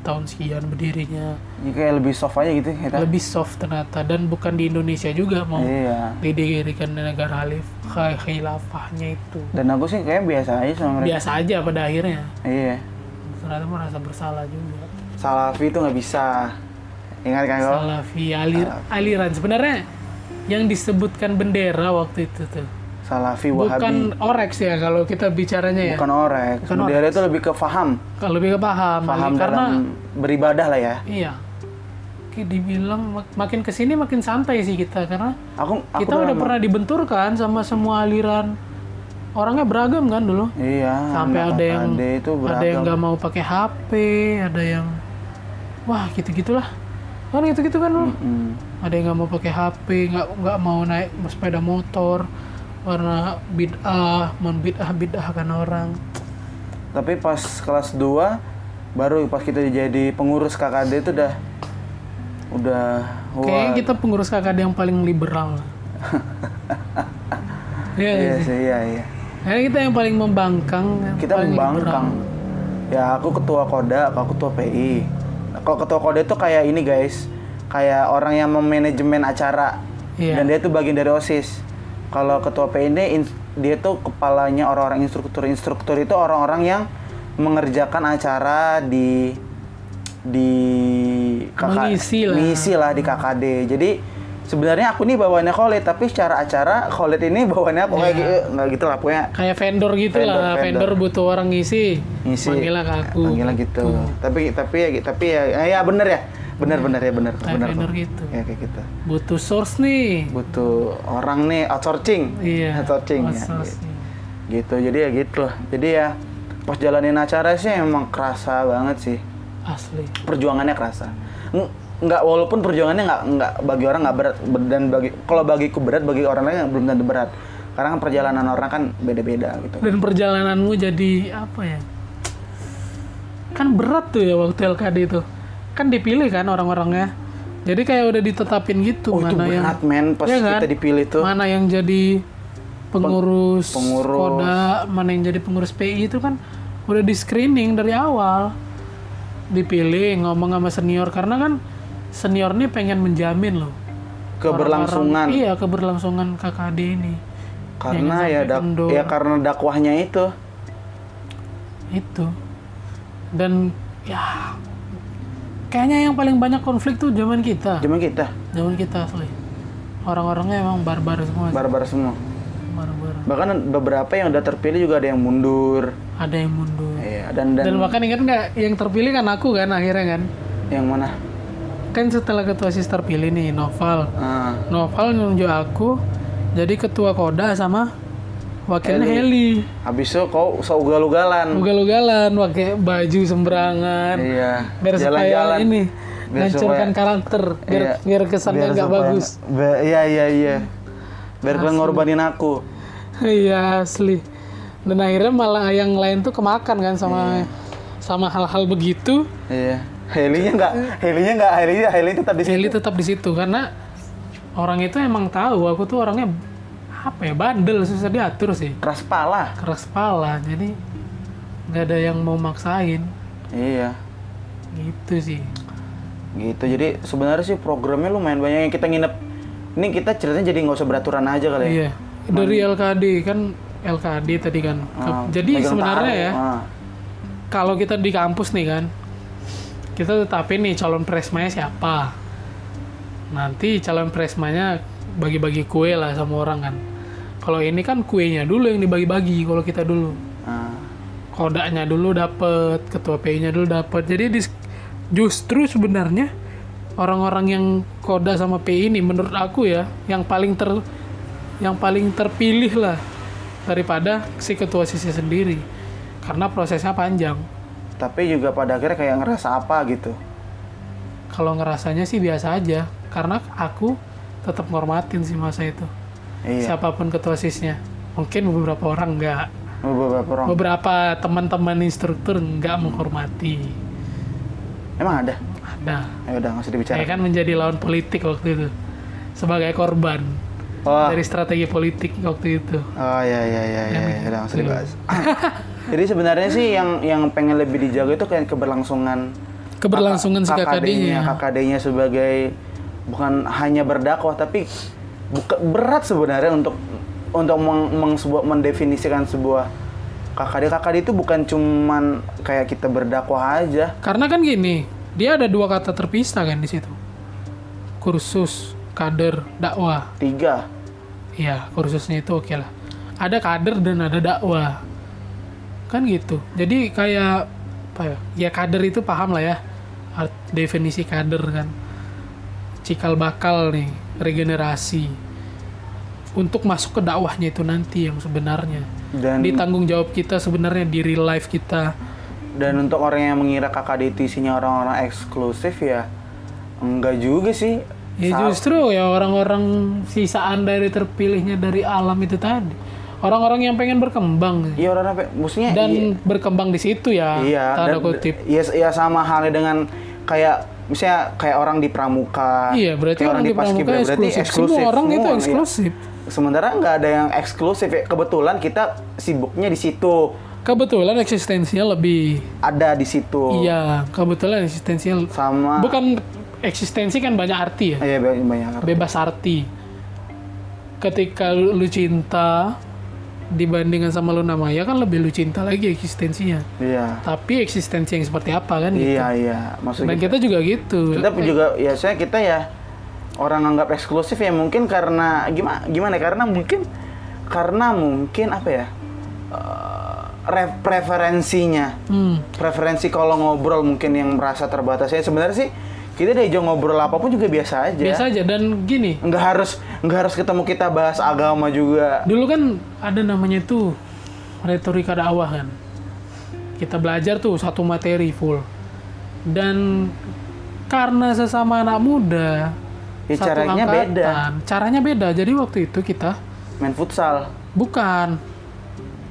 tahun sekian berdirinya Ini kayak lebih soft aja gitu kita. lebih soft ternyata dan bukan di Indonesia juga mau Iya. didirikan di negara Halif khilafahnya itu Dan aku sih kayak biasa aja sama mereka. biasa aja pada akhirnya Iya. ternyata merasa bersalah juga Salafi itu nggak bisa. Ingat kan? Salafi alir, aliran sebenarnya yang disebutkan bendera waktu itu tuh Salafi Wahabi. bukan oreks ya kalau kita bicaranya ya Bukan. Bukan Bendera itu lebih ke faham. kalau lebih ke paham, karena dalam beribadah lah ya. iya dibilang mak- makin ke sini makin santai sih kita karena Aku aku kita udah pernah dibenturkan sama semua aliran orangnya beragam kan dulu Iya. sampai ada yang itu ada yang nggak mau pakai HP ada yang wah gitu gitulah kan gitu gitu kan dulu Mm. ada yang nggak mau pakai HP nggak nggak mau naik sepeda motor warna bid'ah membid'ah bid'ah kan orang Tapi pas kelas 2 baru pas kita jadi pengurus KKD itu udah udah kayaknya kita pengurus KKD yang paling liberal [laughs] Iya nggak Iya sih? iya iya. Kayaknya kita yang paling membangkang yang Kita paling membangkang. Ya aku ketua Koda, aku ketua PI. Kalau ketua Koda itu kayak ini guys, kayak orang yang memanajemen acara. Iya. Dan dia tuh bagian dari OSIS. Kalau ketua ins- dia tuh kepalanya orang-orang instruktur. Instruktur itu orang-orang yang mengerjakan acara di di Mengisi lah. mengisi lah di KKD. Jadi sebenarnya aku nih bawaannya Khalid, tapi secara acara Khalid ini bawaannya aku kayak Iya. gitu, nggak gitu lah pokoknya kayak vendor gitu Vendor, lah vendor. vendor butuh orang ngisi ngisi manggilnya ke aku Manggilnya gitu. Tapi tapi ya tapi ya eh, ya bener ya. Bener bener ya vendor kok. gitu Ya kayak gitu. butuh source nih Butuh orang nih outsourcing. iya Outsourcing ya. Gitu. Jadi ya gitu lah. Jadi ya pas jalanin acara sih emang kerasa banget sih. asli Perjuangannya kerasa. Ng- Nggak walaupun perjuangannya nggak nggak bagi orang nggak berat Ber- dan bagi kalau bagiku berat bagi orang lain belum tentu berat. Karena kan perjalanan orang kan beda-beda gitu. dan perjalananmu jadi apa ya kan berat tuh ya waktu LKD itu kan dipilih kan orang-orangnya jadi kayak udah ditetapin gitu Oh itu mana yang men pas Iya kan? kita dipilih tuh. mana yang jadi pengurus, pengurus. Koda, mana yang jadi pengurus PI itu kan udah di screening dari awal dipilih ngomong sama senior karena kan senior nih pengen menjamin loh Keberlangsungan. Orang-orang- iya keberlangsungan KKD ini karena ya dak kendor. ya karena dakwahnya itu itu dan ya kayaknya yang paling banyak konflik tuh zaman kita. Zaman kita? Zaman kita asli. Orang-orangnya emang barbar semua. Barbar semua. Barbar. Bahkan beberapa yang udah terpilih juga ada yang mundur. Ada yang mundur. Iya dan dan, dan bahkan ingat nggak yang terpilih kan aku kan akhirnya kan? Yang mana? Kan setelah ketua sis terpilih nih Noval. Ah. Noval nunjuk aku jadi ketua Koda sama wakilnya Heli, habis itu kau seugal-ugalan. Ugal-ugalan pakai baju sembarangan iya biar supaya ini hancurkan supaya- karakter biar Iya. biar kesannya Biar nggak bagus. Be- iya iya iya. Biar kalian ngorbanin aku. Iya asli. Dan akhirnya malah yang lain tuh kemakan kan sama Iya. sama hal-hal begitu. Iya. Helinya nggak helinya nggak helinya heli tetap di Heli situ. tetap di situ karena orang itu emang tahu. Aku tuh orangnya apa ya bandel susah diatur sih. Keras pala keras kepala jadi nggak ada yang mau maksain. Iya. Gitu sih. Gitu jadi sebenarnya sih programnya lumayan banyak yang kita nginep. Ini kita ceritanya jadi nggak usah beraturan aja kali ya? Iya. Dari LKD kan LKD tadi kan. Ah, jadi sebenarnya taruh. ya Ah. kalau kita di kampus nih kan kita tetapin nih calon presmanya siapa. Nanti calon presmanya bagi-bagi kue lah sama orang kan kalau ini kan kuenya dulu yang dibagi-bagi kalau kita dulu. Ah. kodaknya dulu dapet ketua PI-nya dulu dapet. Jadi dis- justru sebenarnya orang-orang yang koda sama PI ini menurut aku ya yang paling ter yang paling terpilih lah daripada si ketua sisi sendiri. Karena prosesnya panjang. Tapi juga pada akhirnya kayak ngerasa apa gitu? Kalau ngerasanya sih biasa aja. Karena aku tetap ngormatin sih masa itu iya. Siapa pun ketua sisnya. Mungkin beberapa orang nggak. Beberapa orang. Beberapa teman-teman instruktur nggak menghormati. Emang ada? Ada. Ya udah nggak usah dibicarakan saya kan menjadi lawan politik waktu itu. Sebagai korban Oh. dari strategi politik waktu itu. Oh iya iya iya iya, iya. udah nggak usah Iya. dibahas. [laughs] Jadi sebenarnya sih yang yang pengen lebih dijaga itu kayak keberlangsungan keberlangsungan KKD-nya KKD-nya sebagai bukan hanya berdakwah tapi buka, berat sebenarnya untuk untuk meng, meng- sebuah- mendefinisikan sebuah KKD KKD itu bukan cuman kayak kita berdakwah aja. karena kan gini dia ada dua kata terpisah kan di situ kursus kader dakwah Tiga. Iya, kursusnya itu oke lah. Ada kader dan ada dakwah. Kan gitu. Jadi kayak apa ya? Ya kader itu paham lah ya. Art, definisi kader kan. Cikal bakal nih, regenerasi. Untuk masuk ke dakwahnya itu nanti yang sebenarnya. Dan Di tanggung jawab kita sebenarnya di real life kita. dan untuk orang yang mengira KKD itu isinya orang-orang eksklusif ya enggak juga sih. Ya Sa- justru ya orang-orang sisaan dari terpilihnya dari alam itu tadi. Orang-orang yang pengen berkembang. Iya orang apa? Maksudnya dan iya, berkembang di situ ya iya tanda dan- kutip Iya ya sama halnya dengan kayak misalnya kayak orang di pramuka. iya berarti kayak orang di pramuka berarti eksklusif. eksklusif. semua orang itu semua, iya. eksklusif Sementara nggak ada yang eksklusif ya. Kebetulan kita sibuknya di situ. kebetulan eksistensinya lebih Ada di situ. iya kebetulan eksistensinya Sama bukan eksistensi kan banyak arti ya Iya banyak banyak. bebas arti ketika lu, lu cinta dibandingkan sama lu namanya kan lebih lu cinta lagi eksistensinya Iya. tapi eksistensi yang seperti apa kan gitu Iya iya. Maksudnya dan kita juga gitu kita pun juga ya saya kita ya orang anggap eksklusif ya mungkin karena gimana gimana ya? karena mungkin karena mungkin apa ya eh, re- preferensinya hmm. preferensi kalau ngobrol mungkin yang merasa terbatas ya sebenarnya sih kita diajak ngobrol apa pun juga biasa aja biasa aja dan gini nggak harus nggak harus ketemu kita bahas agama juga Dulu kan ada namanya tuh retorika dakwah kan. Kita belajar tuh satu materi full. Dan karena sesama anak muda, Ya, satu caranya beda. angkatan, Caranya beda. Jadi waktu itu kita main futsal bukan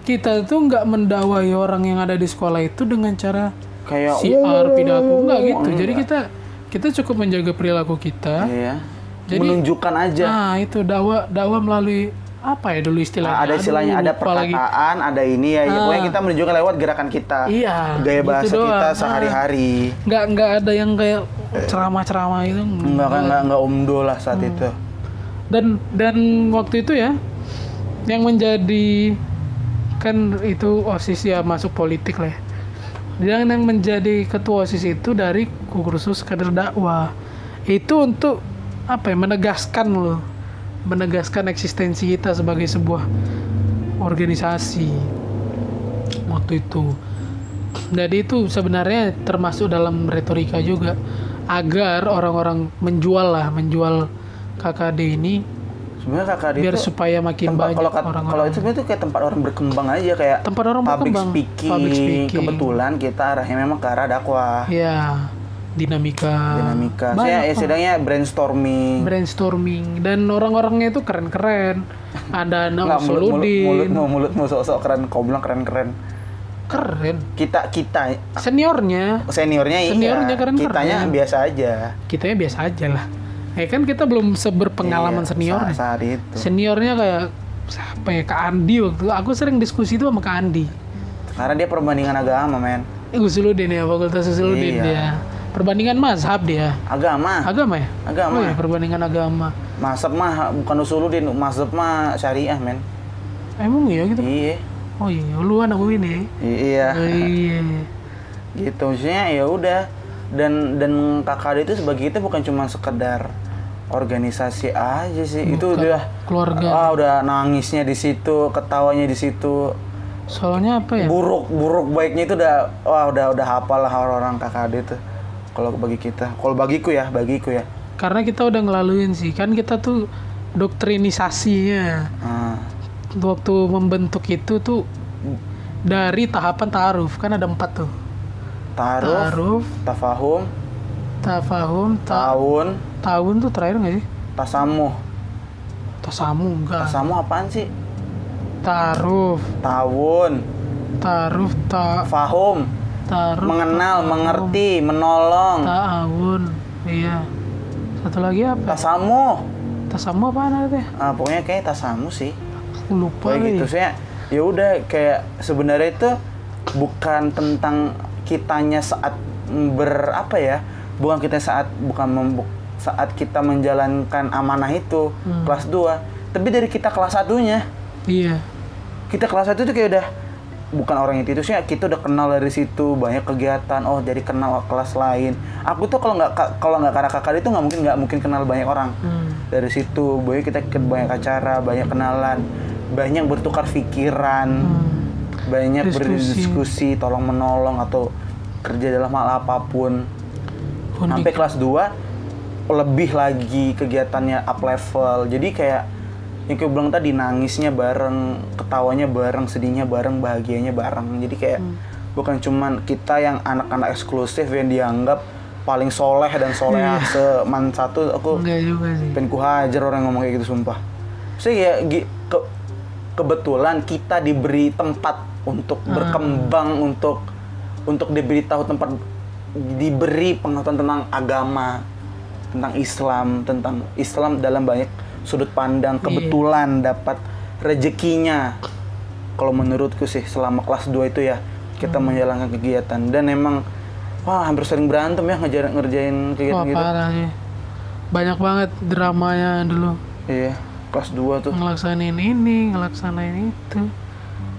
kita tuh nggak mendakwai orang yang ada di sekolah itu dengan cara kayak siar pidato nggak gitu. enggak. Jadi kita kita cukup menjaga perilaku kita. iya Jadi- menunjukkan aja Nah, itu dakwah dakwah melalui apa ya dulu istilahnya? ada istilahnya Aduh, ada lupa lagi. perkataan ada ini ya, ya Ah. pokoknya kita menunjukkan lewat gerakan kita Iya, gaya gitu bahasa doang. kita Ah. sehari-hari nggak nggak ada yang kayak ceramah-ceramah itu enggak kan enggak enggak umdo lah saat Hmm. itu dan dan waktu itu ya yang menjadi kan itu osis ya masuk politik lah ya. Dan yang menjadi ketua osis itu dari kursus kader dakwah. Itu untuk apa ya menegaskan loh. Menegaskan eksistensi kita sebagai sebuah organisasi. Waktu itu. Jadi itu sebenarnya termasuk dalam retorika juga. Agar orang-orang menjual lah menjual KKD ini sebenarnya kakak biar itu supaya makin tempat banyak kalau orang-orang. kalau itu sebenarnya tuh kayak tempat orang berkembang aja kayak tempat orang public berkembang. speaking. public speaking. kebetulan kita arahnya memang ke arah dakwah. Ya dinamika. Dinamika. Banyak saya ya setidaknya brainstorming. Brainstorming. Dan orang-orangnya itu keren-keren. [laughs] Ada anak Nggak, mulut, mulut, mulutmu mulutmu sok-sok keren kau bilang keren-keren. Keren. Kita kita. Seniornya. Seniornya iya. Seniornya keren-keren. kitanya biasa aja. Kitanya biasa aja lah ya kan kita belum seberpengalaman Iya, senior saat, saat itu. Seniornya kayak siapa ya? Kak Andi waktu aku sering diskusi itu sama Kak Andi. Karena dia perbandingan agama men. Eh, Usuludin ya fakultas Usuludin Iya. dia. Perbandingan mazhab dia. Agama. Agama ya? Agama. Oh ya perbandingan agama. Mazhab mah bukan usuludin, mazhab mah syariah, men. emang iya gitu? Iya. oh iya lu anak gue ini. Iya. oh, iya. [laughs] Gitu maksudnya ya udah dan dan KKD itu sebagai kita bukan cuma sekedar organisasi aja sih. Itu Bukan. udah keluarga ah udah nangisnya di situ, ketawanya di situ. soalnya apa ya Buruk buruk baiknya itu udah wah udah udah hafal lah orang-orang KKD itu. Kalau bagi kita, kalau bagiku ya, bagiku ya. karena kita udah ngelaluin sih kan kita tuh doktrinisasinya Ah. waktu membentuk itu tuh dari tahapan ta'aruf kan ada empat tuh Taruh, ta'aruf. Tafahum, tafahum ta tahun, tahun tuh terakhir nggak sih? Tasamuh. tasamu enggak. Tasamuh apaan sih? ta'aruf. Tahun, ta'aruf ta fahum, ta'aruf mengenal, ta'awun, mengerti, menolong, ta'awun iya. Satu lagi apa? Tasamuh, tasamu apa nanti? Ah, pokoknya kayak tasamu sih. Aku lupa kayak gitu saya ya udah kayak sebenarnya itu bukan tentang kitanya saat ber apa ya bukan kita saat bukan membu- saat kita menjalankan amanah itu Hmm. kelas 2 tapi dari kita kelas satunya Iya. kita kelas satu tuh kayak udah bukan orang itu itu sih kita udah kenal dari situ banyak kegiatan oh jadi kenal kelas lain aku tuh kalau nggak ka- kalau nggak karena kakak itu nggak mungkin nggak mungkin kenal banyak orang Hmm. dari situ boy kita ikut banyak acara banyak kenalan banyak bertukar pikiran Hmm. Banyak Diskusi. berdiskusi tolong menolong atau kerja dalam hal apa pun sampai kelas 2 lebih lagi kegiatannya up level jadi kayak yang gue bilang tadi nangisnya bareng ketawanya bareng sedihnya bareng bahagianya bareng jadi kayak Hmm. bukan cuman kita yang anak-anak eksklusif yang dianggap paling soleh dan soleh seman satu aku Enggak juga sih. pengen ku hajar orang yang ngomong kayak gitu sumpah saya ya ke- kebetulan kita diberi tempat untuk berkembang untuk untuk diberitahu tempat diberi pengetahuan tentang agama tentang Islam tentang Islam dalam banyak sudut pandang kebetulan dapat rezekinya kalau menurutku sih selama kelas 2 itu ya kita menjalankan kegiatan dan emang wah hampir sering berantem ya ngejar ngerjain Wah kegiatan gitu parah sih. Banyak banget dramanya dulu. Iya, kelas 2 tuh. Ngelaksanain ini, ngelaksanain itu.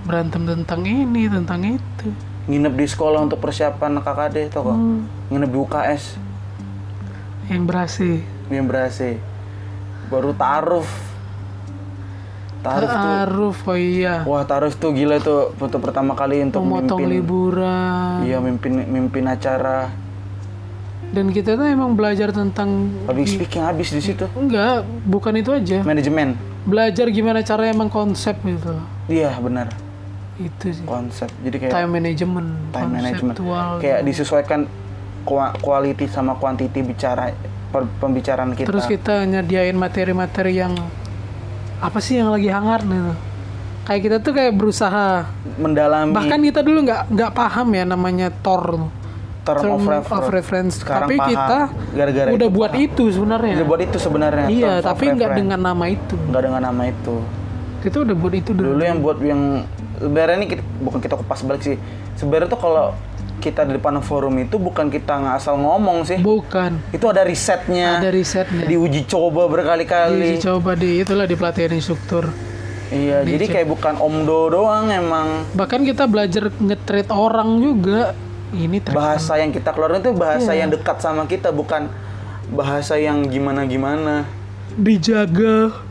Berantem tentang ini, tentang itu. Nginep di sekolah untuk persiapan KKD tau kok. Hmm. Nginep di UKS Yang berhasil. yang berhasil. Baru taruh. Taruh tuh. Taaruf, oh iya. Wah, taruh tuh gila tuh untuk pertama kali untuk Memotong mimpin. liburan. Iya, mimpin mimpin acara. Dan kita tuh emang belajar tentang Public speaking habis di situ. enggak, bukan itu aja. Manajemen. Belajar gimana cara emang konsep gitu. Iya, benar. Itu sih. Konsep. Jadi kayak Time management, time management. Kayak disesuaikan kua- quality sama quantity bicara per- pembicaraan kita. Terus kita nyediain materi-materi yang apa sih yang lagi hangat gitu. Kayak kita tuh kayak berusaha. mendalami Bahkan kita dulu nggak nggak paham ya namanya Tor term, Term of, refer- of reference. Sekarang Tapi paham. kita gara-gara udah itu buat paham. itu sebenarnya. Udah buat itu sebenarnya. Iya, tapi nggak dengan nama itu. nggak dengan nama itu. Kita udah buat itu dulu. Dulu yang buat yang sebenarnya ini kita- bukan kita kupas balik sih. Sebenarnya tuh kalau kita di depan forum itu bukan kita nggak asal ngomong sih. Bukan. Itu ada risetnya. Ada risetnya. Diuji coba berkali-kali. Diuji coba di itulah di pelatihan instruktur. Iya, jadi kayak bukan omdo doang emang. Bahkan kita belajar nge-treat orang juga. Ini treat Bahasa yang kita keluarin itu bahasa Iya. yang dekat sama kita, bukan bahasa yang gimana-gimana. dijaga.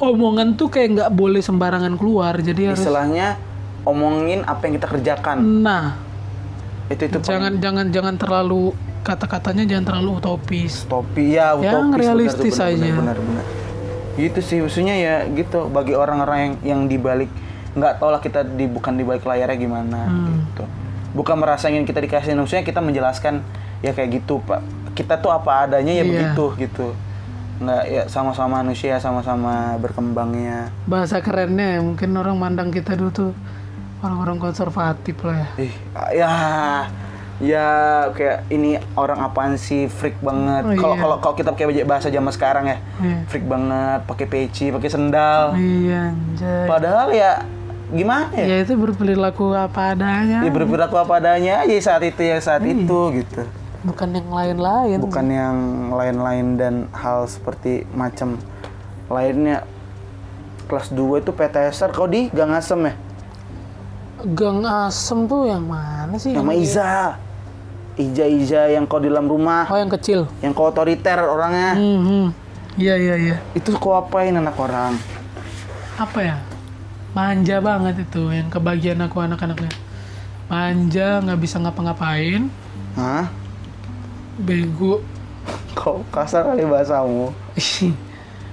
Omongan tuh kayak nggak boleh sembarangan keluar. Jadi harus Istilahnya omongin apa yang kita kerjakan. Nah, Itu itu jangan jangan jangan terlalu kata-katanya jangan terlalu utopis. topi ya Yang utopis realistis benar, benar, aja. benar, benar, benar. gitu sih maksudnya ya gitu bagi orang-orang yang yang dibalik nggak tau lah kita di bukan di balik layarnya gimana Hmm. gitu bukan merasa ingin kita dikasih maksudnya kita menjelaskan ya kayak gitu pak kita tuh apa adanya ya Iya. begitu gitu nggak ya sama-sama manusia sama-sama berkembangnya Bahasa kerennya ya, mungkin orang mandang kita dulu tuh orang-orang konservatif lah ya. ih ya ya kayak ini orang apaan sih freak banget Oh, kalau iya. kalau kalau kita pakai bahasa zaman sekarang ya Iya. freak banget pakai peci pakai sendal Iya, anjay. padahal ya gimana ya Ya itu berperilaku apa adanya. ya berperilaku apa adanya aja saat itu ya saat Iya. itu gitu Bukan yang lain-lain. bukan yang lain-lain dan hal seperti macam lainnya kelas 2 itu PTSR kau di Gang Asem ya Gang Asem tuh yang mana sih? sama Iza Ija Ija yang kau di dalam rumah Oh, yang kecil. yang kau otoriter orangnya Hmm, hmm. Iya, iya, iya. itu kau apain anak orang Apa ya? Manja banget itu yang kebagian aku anak-anaknya. Manja, nggak bisa ngapa-ngapain. Hah? Bego. kau kasar kali bahasamu [laughs]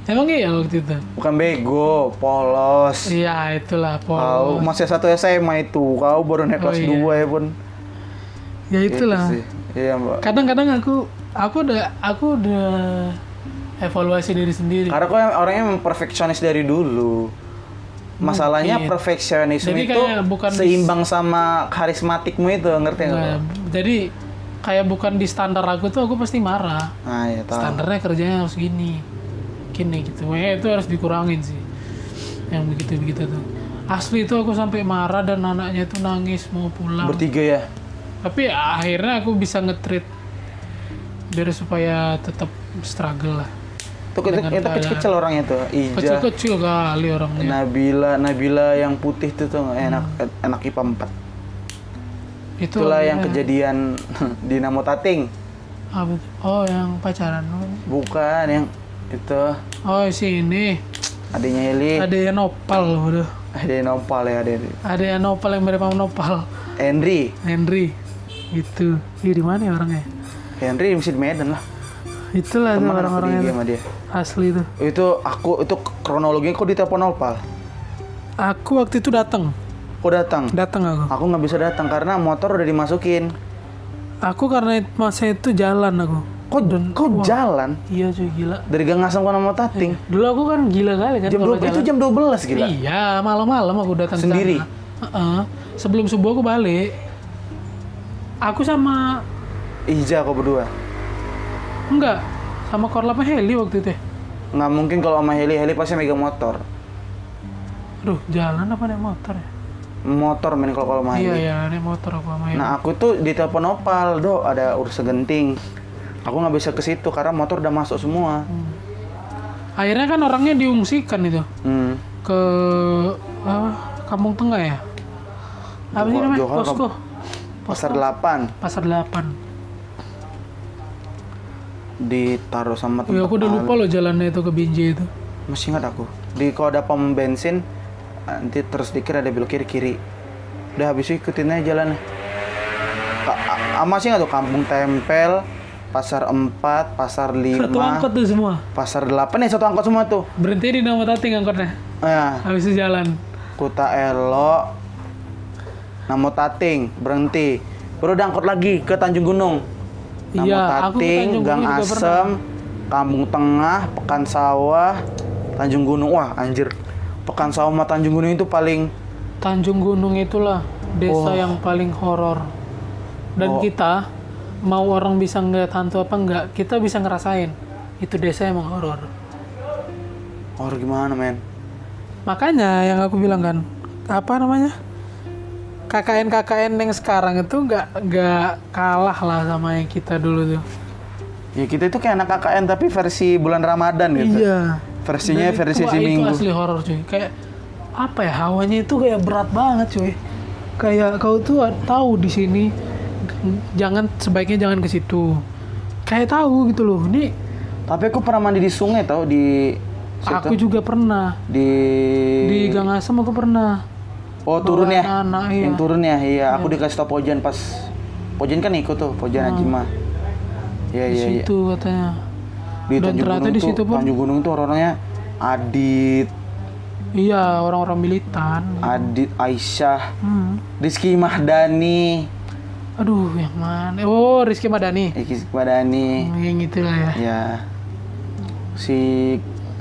Emang iya waktu itu? bukan bego polos Iya, itulah kau polos. masih satu SMA itu kau baru naik Oh, kelas iya. 2 ya pun Ya itulah. Itu sih. iya mbak Kadang-kadang aku aku udah aku udah evaluasi diri sendiri. Karena kok orangnya perfeksionis dari dulu. Masalahnya Mungkin. perfeksionisme Jadi itu bukan seimbang sama karismatikmu itu, ngerti nggak? Nah, jadi kayak bukan di standar aku tuh aku pasti marah. Nah, ya tahu. Standarnya kerjanya harus gini. nih gitu Makanya itu harus dikurangin sih yang begitu begitu tuh asli itu aku sampai marah dan anaknya itu nangis mau pulang Bertiga ya. tapi akhirnya aku bisa nge-treat biar supaya tetap struggle lah Tuh itu, Dengan itu kecil-kecil orangnya tuh. Ija, kecil-kecil kali orangnya Nabila, Nabila yang putih tuh tuh enak enak IPA 4. Itu Itulah yang orangnya- kejadian [laughs] Dinamo Tating. tuh? oh yang pacaran Bukan yang itu oh si ini adiknya Heli. ada yang nopal udah Ada yang nopal ya, ada ada yang nopal yang mirip nopal Henry. Henry itu Ih, di mana ya orangnya Henry mesti di Medan lah. itulah Teman di tuh. sama dia. asli tuh Itu aku itu kronologinya kok ditelepon Opal. aku waktu itu datang Kok datang? datang aku Aku nggak bisa datang karena motor udah dimasukin. aku karena masa itu jalan aku Kok kok jalan iya cuy gila dari Gang Asam ke Nama Tating? dulu aku kan gila kali kan Jam 12 itu jam 12 gila. iya malam-malam aku datang Sendiri? sana. Heeh. sebelum subuh aku balik aku sama Ija kok berdua. enggak sama korlapnya Heli waktu itu ya Nggak mungkin kalau sama Heli, Heli pasti megang motor. aduh jalan apa naik motor ya Motor main kalau kalau sama iya iya naik motor aku Heli Nah aku tuh ditelepon Opal, do ada urusan genting. Aku nggak bisa ke situ karena motor udah masuk semua. akhirnya kan orangnya diungsikan itu. Hmm. ke apa, Kampung Tengah ya? Apa sih namanya? Johor, posko. Pasar 8 pasar 8 ditaruh sama ya tempat aku udah lupa loh jalannya itu ke Binjai itu. Masih ingat aku. Di kalau ada pom bensin nanti terus dikir ada belok kiri kiri. Udah habis itu ikutin aja jalannya. Ka- a- a- masih nggak tuh Kampung Tempel, Pasar 4, Pasar 5, satu angkot tuh semua Pasar 8 nih satu angkot semua tuh. berhenti di nama tating angkotnya Nah, habis itu jalan Kuta Elo, Namo Tating, berhenti. Baru udah angkot lagi ke Tanjung Gunung. Namo Iya, Tating, Gang Gunung Asem, Kampung Tengah, Pekan Sawah, Tanjung Gunung. Wah, anjir. Pekan Sawah sama Tanjung Gunung itu paling Tanjung Gunung itulah desa Oh. yang paling horor dan Oh. kita mau orang bisa ngeliat hantu apa enggak kita bisa ngerasain itu desa emang horor oh gimana, men? makanya yang aku bilang kan apa namanya KKN KKN yang sekarang itu nggak nggak kalah lah sama yang kita dulu tuh Ya kita itu kayak anak KKN tapi versi bulan Ramadan gitu. iya Versinya Dan versi itu, si itu Minggu. asli horor cuy kayak apa ya hawanya itu kayak berat banget cuy kayak kau tuh tahu di sini jangan sebaiknya jangan ke situ kayak tahu gitu loh ini Tapi aku pernah mandi di sungai tau di situ. aku juga pernah di di Gang Asem aku pernah Oh turun ya? anak-anak, iya. Yang turun ya? Iya, aku dikasih tau Pojan pas Pojan kan ikut tuh, Pojan Ajima. Iya di iya iya. situ katanya Di Dan Tanjung ternyata Gunung di tuh, situ pun- Tanjung Gunung tuh orangnya Adit, iya orang-orang militan. Adit Aisyah, hmm. Rizky Mahdani, aduh yang mana? Oh Rizky Madani Rizky Mahdani, yang itulah ya. Ya si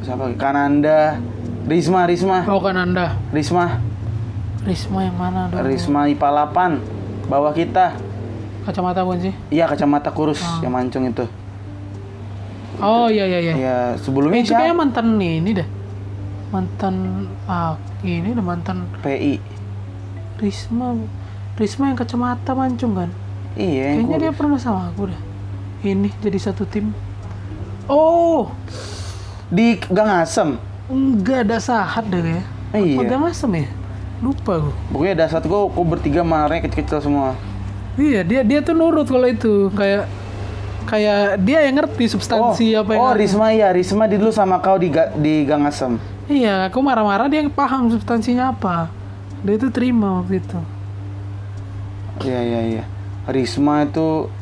siapa? Kananda, Risma, Risma, oh kan anda Risma, Risma yang mana aduh. Risma IPA 8 bawah kita. kacamata bukan sih. Iya kacamata kurus Ah. yang mancung itu. Oh iya iya iya Ya sebelumnya Eh, itu siapa? kayak mantan ini dah mantan ah ini dah mantan PI. Risma Risma yang kacamata mancung kan Iya, kayaknya dia pernah sama aku dah ini jadi satu tim oh di Gang Asem. enggak ada sahat deh ya Iya. Pegang asem ya lupa gue Pokoknya ada satu kok, kok bertiga marahnya kecil-kecil semua. iya dia dia tuh nurut kalau itu kayak kayak dia yang ngerti substansi apa yang oh ada. Risma ya, Risma di dulu sama kau di ga- di Gang Asem. iya aku marah-marah dia paham substansinya apa dia itu terima waktu itu Iya iya iya. Risma itu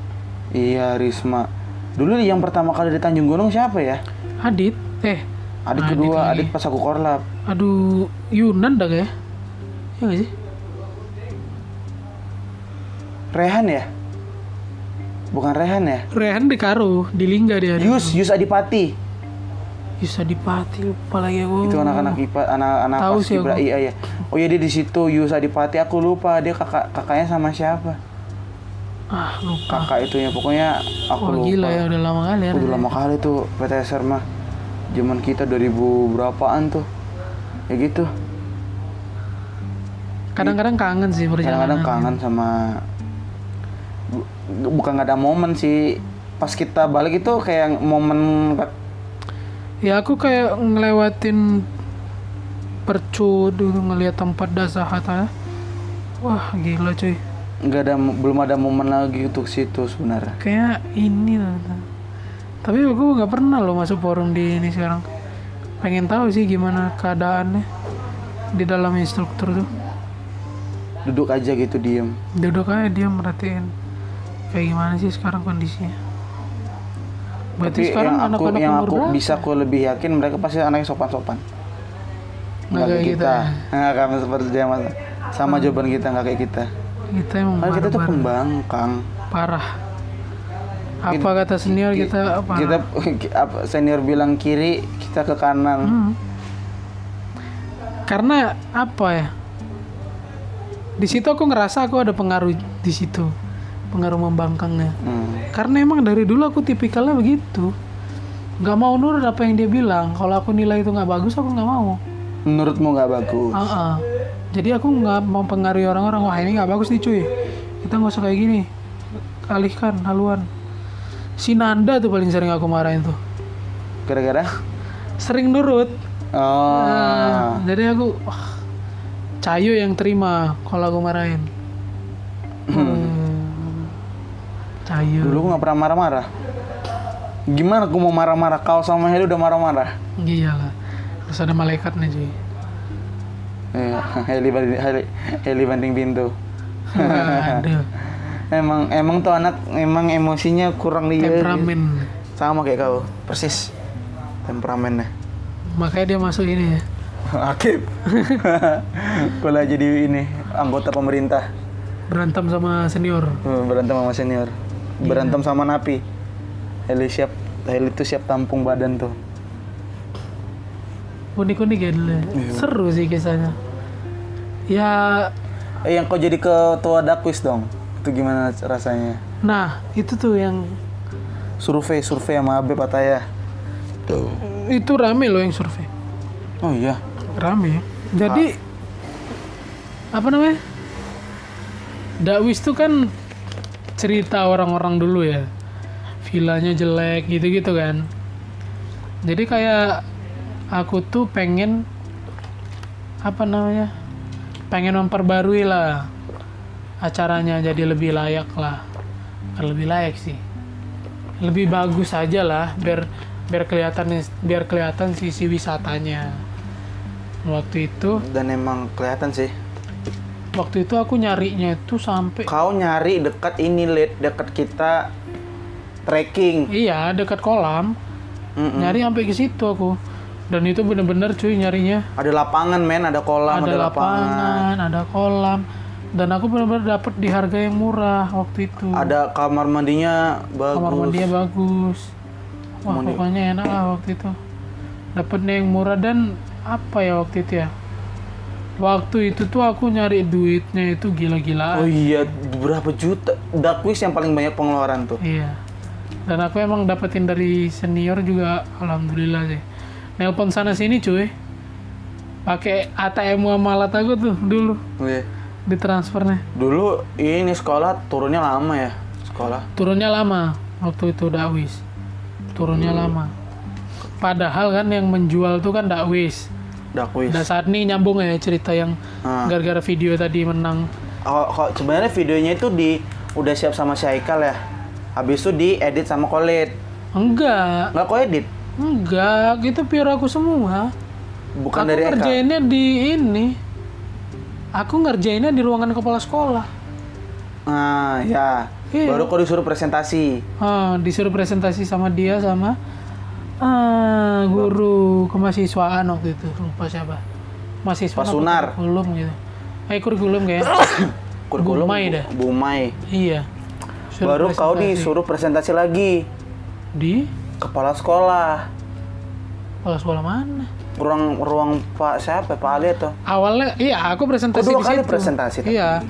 iya Risma. Dulu yang pertama kali di Tanjung Gunung siapa ya? Adit eh Adit Adit kedua, lagi. Adit pas aku korlap. aduh Yunan dah ya nggak sih Rehan ya? Bukan Rehan ya? Rehan di Karo di Lingga dia Yus, Yus Adipati. bisa dipati lupa lagi aku Itu anak-anak IPA, anak-anak Tahu pas sih Ibra iya iya. Oh iya dia di situ Yus Adipati aku lupa dia kakak kakaknya sama siapa? ah lupa Kakak itu ya pokoknya aku wah lupa. gila ya udah lama kali ya Udah lama kali tuh PTSR mah. Zaman kita 2000 berapaan tuh? Ya gitu. Kadang-kadang kangen sih perjalanan. Kadang-kadang kangen sama bukan nggak ada momen sih. Pas kita balik itu kayak momen Ya aku kayak ngelewatin percu dulu ngelihat tempat dasar hatta. Wah gila cuy. nggak ada belum ada momen lagi untuk situ sebenarnya. Kayak ini loh. Tapi aku nggak pernah loh masuk forum di ini sekarang. Pengen tahu sih gimana keadaannya di dalam instruktur tuh. Duduk aja gitu diem. Duduk aja dia merhatiin kayak gimana sih sekarang kondisinya. Berarti Tapi sekarang yang aku anak-anak yang aku berapa? bisa aku lebih yakin mereka pasti anaknya sopan-sopan. Nggak Nggak kayak kita. kita. [laughs] Nah, kami seperti dia mas. Sama jawaban kita nggak kayak kita. Kita emang Kan kita tuh pembangkang. parah. Apa kata senior kita apa? Kita [laughs] apa, senior bilang kiri, kita ke kanan. Hmm. Karena apa ya? Di situ aku ngerasa aku ada pengaruh di situ. Pengaruh membangkangnya. Hmm. Karena emang dari dulu aku tipikalnya begitu. Nggak mau nurut apa yang dia bilang. Kalau aku nilai itu nggak bagus, aku nggak mau. Menurutmu nggak bagus? Ah, ah. Jadi aku nggak mempengaruhi orang-orang. Wah ini nggak bagus nih cuy. Kita nggak usah kayak gini. Alihkan haluan. Si Nanda tuh paling sering aku marahin tuh. Gara-gara? Sering nurut. Oh. Nah, jadi aku wah, Cayu yang terima kalau aku marahin. Hmm. Cayu. Dulu aku nggak pernah marah-marah. Gimana aku mau marah-marah? Kau sama Heli udah marah-marah. Iyalah. Terus ada malaikatnya cuy. Iya, [laughs] Heli banding, Heli, Heli banding pintu. Aduh. [laughs] Emang emang tuh anak emang emosinya kurang dia. Temperamen. Sama kayak kau, persis. Temperamennya. Makanya dia masuk ini ya. [laughs] Akib. Kalau jadi ini anggota pemerintah Berantem sama senior. Hmm, berantem sama senior, berantem sama napi. Heli siap, Heli itu siap tampung badan tuh. Unik-unik ya dulu. ya. Iya. Seru sih kisahnya. Ya, Eh yang kau jadi ketua dakwis dong, itu gimana rasanya? nah itu tuh yang Survei, survei sama Abe Pataya. Tuh. itu rame loh yang survei. Oh iya. Rame. Jadi apa namanya? Dakwis tuh kan cerita orang-orang dulu ya. Vilanya jelek gitu-gitu kan. Jadi kayak aku tuh pengen apa namanya? Pengen memperbarui lah acaranya jadi lebih layak lah. Lebih layak sih. Lebih bagus aja lah biar biar kelihatan biar kelihatan sisi wisatanya. Waktu itu Dan emang kelihatan sih. Waktu itu aku nyarinya itu sampai Kau nyari dekat ini, Lid, dekat kita trekking. iya dekat kolam. Mm-mm. nyari sampai ke situ aku. Dan itu bener-bener cuy nyarinya. Ada lapangan, men, ada kolam, ada, lapangan. ada kolam. Dan aku bener-bener dapet di harga yang murah waktu itu. Ada kamar mandinya bagus. kamar mandinya bagus. Wah pokoknya enak lah waktu itu. Dapetnya yang murah dan apa ya waktu itu ya waktu itu tuh aku nyari duitnya itu gila-gilaan Oh iya, berapa juta? Dakwis yang paling banyak pengeluaran tuh. Iya. Dan aku emang dapetin dari senior juga alhamdulillah sih. Nelpon sana sini cuy. Pakai ATM muamalat aku tuh dulu Iya. di transfernya. Dulu ini sekolah turunnya lama ya, sekolah. Turunnya lama waktu itu dakwis. Turunnya lama. Padahal kan yang menjual tuh kan dakwis. Dakwis. Dan saat ini nyambung ya cerita yang Ah. gara-gara video tadi menang. Oh, kok sebenarnya videonya itu di udah siap sama si Haikal ya. Habis itu diedit sama Kolit. Enggak, Nggak kok edit. enggak, itu biar aku semua. Bukan aku dari Eka. ngerjainnya di ini. Aku ngerjainnya di ruangan kepala sekolah. Nah, ya. Iya. Baru kau disuruh presentasi. Ah, disuruh presentasi sama dia sama ah, guru kemahasiswaan waktu itu lupa siapa mahasiswa Pak Sunar. kurikulum gitu eh kurikulum kayak [coughs] Kurikulum Bumai dah. Bumai. iya Suruh Baru kau presentasi. disuruh presentasi lagi. di Kepala sekolah. kepala sekolah mana Ruang ruang Pak siapa? Pak Ali atau? awalnya iya aku presentasi Oh, dua di kali situ. presentasi tapi. iya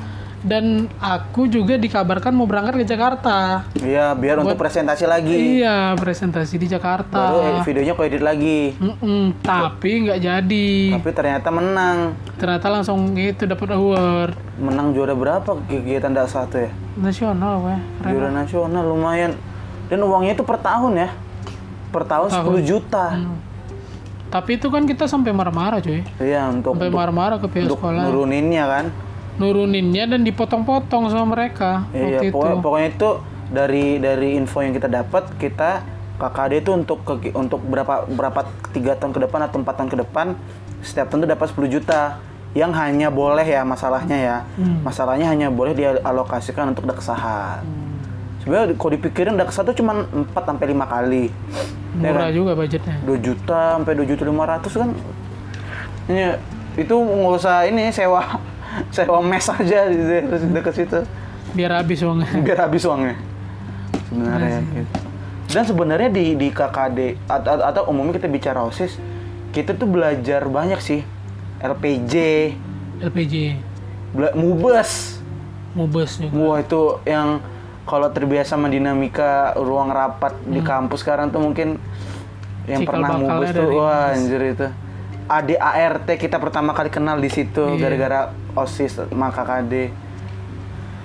Dan aku juga dikabarkan mau berangkat ke Jakarta. Iya, biar untuk presentasi lagi. Iya, presentasi di Jakarta. Baru eh, videonya aku edit lagi. Mm-mm, tapi nggak jadi. Tapi ternyata menang. Ternyata langsung itu dapat award Menang juara berapa kegiatan dak satu ya? nasional, weh. Keren. Juara nasional lumayan. Dan uangnya itu per tahun ya. Per tahun 10 juta. Hmm. Tapi itu kan kita sampai marah-marah, cuy. Iya, untuk Sampai marah-marah ke pihak untuk sekolah. nuruninnya kan. Nuruninnya dan dipotong-potong sama mereka Iya, waktu itu. pokoknya, pokoknya itu dari dari info yang kita dapat, kita KKD itu untuk ke, untuk berapa berapa tiga tahun ke depan atau empat tahun ke depan setiap tahun itu dapat 10 juta. Yang hanya boleh ya masalahnya ya. Hmm. masalahnya hanya boleh dialokasikan untuk daksahan sebenarnya kalau dipikirin daksa itu cuma 4 sampai lima kali. Murah juga budgetnya. 2 juta sampai 2 juta 500 kan. Ini itu nggak usah ini sewa sewa mes aja di di dekat situ. Biar habis uangnya. biar habis uangnya. Sebenarnya gitu. dan sebenarnya di di KKD atau, atau- umumnya kita bicara osis kita tuh belajar banyak sih. LPJ LPG, bela- mubes. Mubes juga. wah itu yang kalau terbiasa sama dinamika ruang rapat di kampus sekarang tuh mungkin yang Cikal pernah mubes tuh wah anjir itu ADART kita pertama kali kenal di situ Iya. gara-gara osis maka KD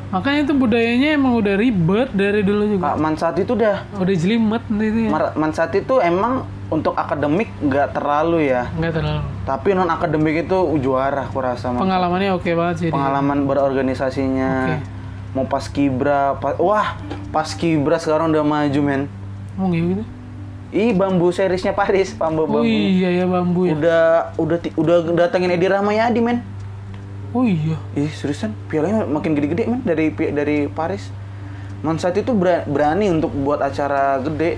Makanya itu budayanya emang udah ribet dari dulu juga. Kak Mansati itu udah Udah jelimet itu ya. Mansati itu emang untuk akademik nggak terlalu ya Enggak terlalu. tapi non akademik itu juara aku rasa. Pengalamannya oke banget sih. dia. pengalaman berorganisasinya Oke. mau pas kibra pa- wah pas kibra sekarang udah maju men Mau gitu? Ih bambu seriesnya Paris bambu Oh bambu iya ya bambu ya. udah udah udah datengin Edi Rahmayadi men Oh iya. ih seriusan pialanya makin gede-gede men dari dari Paris Mansati itu bera- berani untuk buat acara gede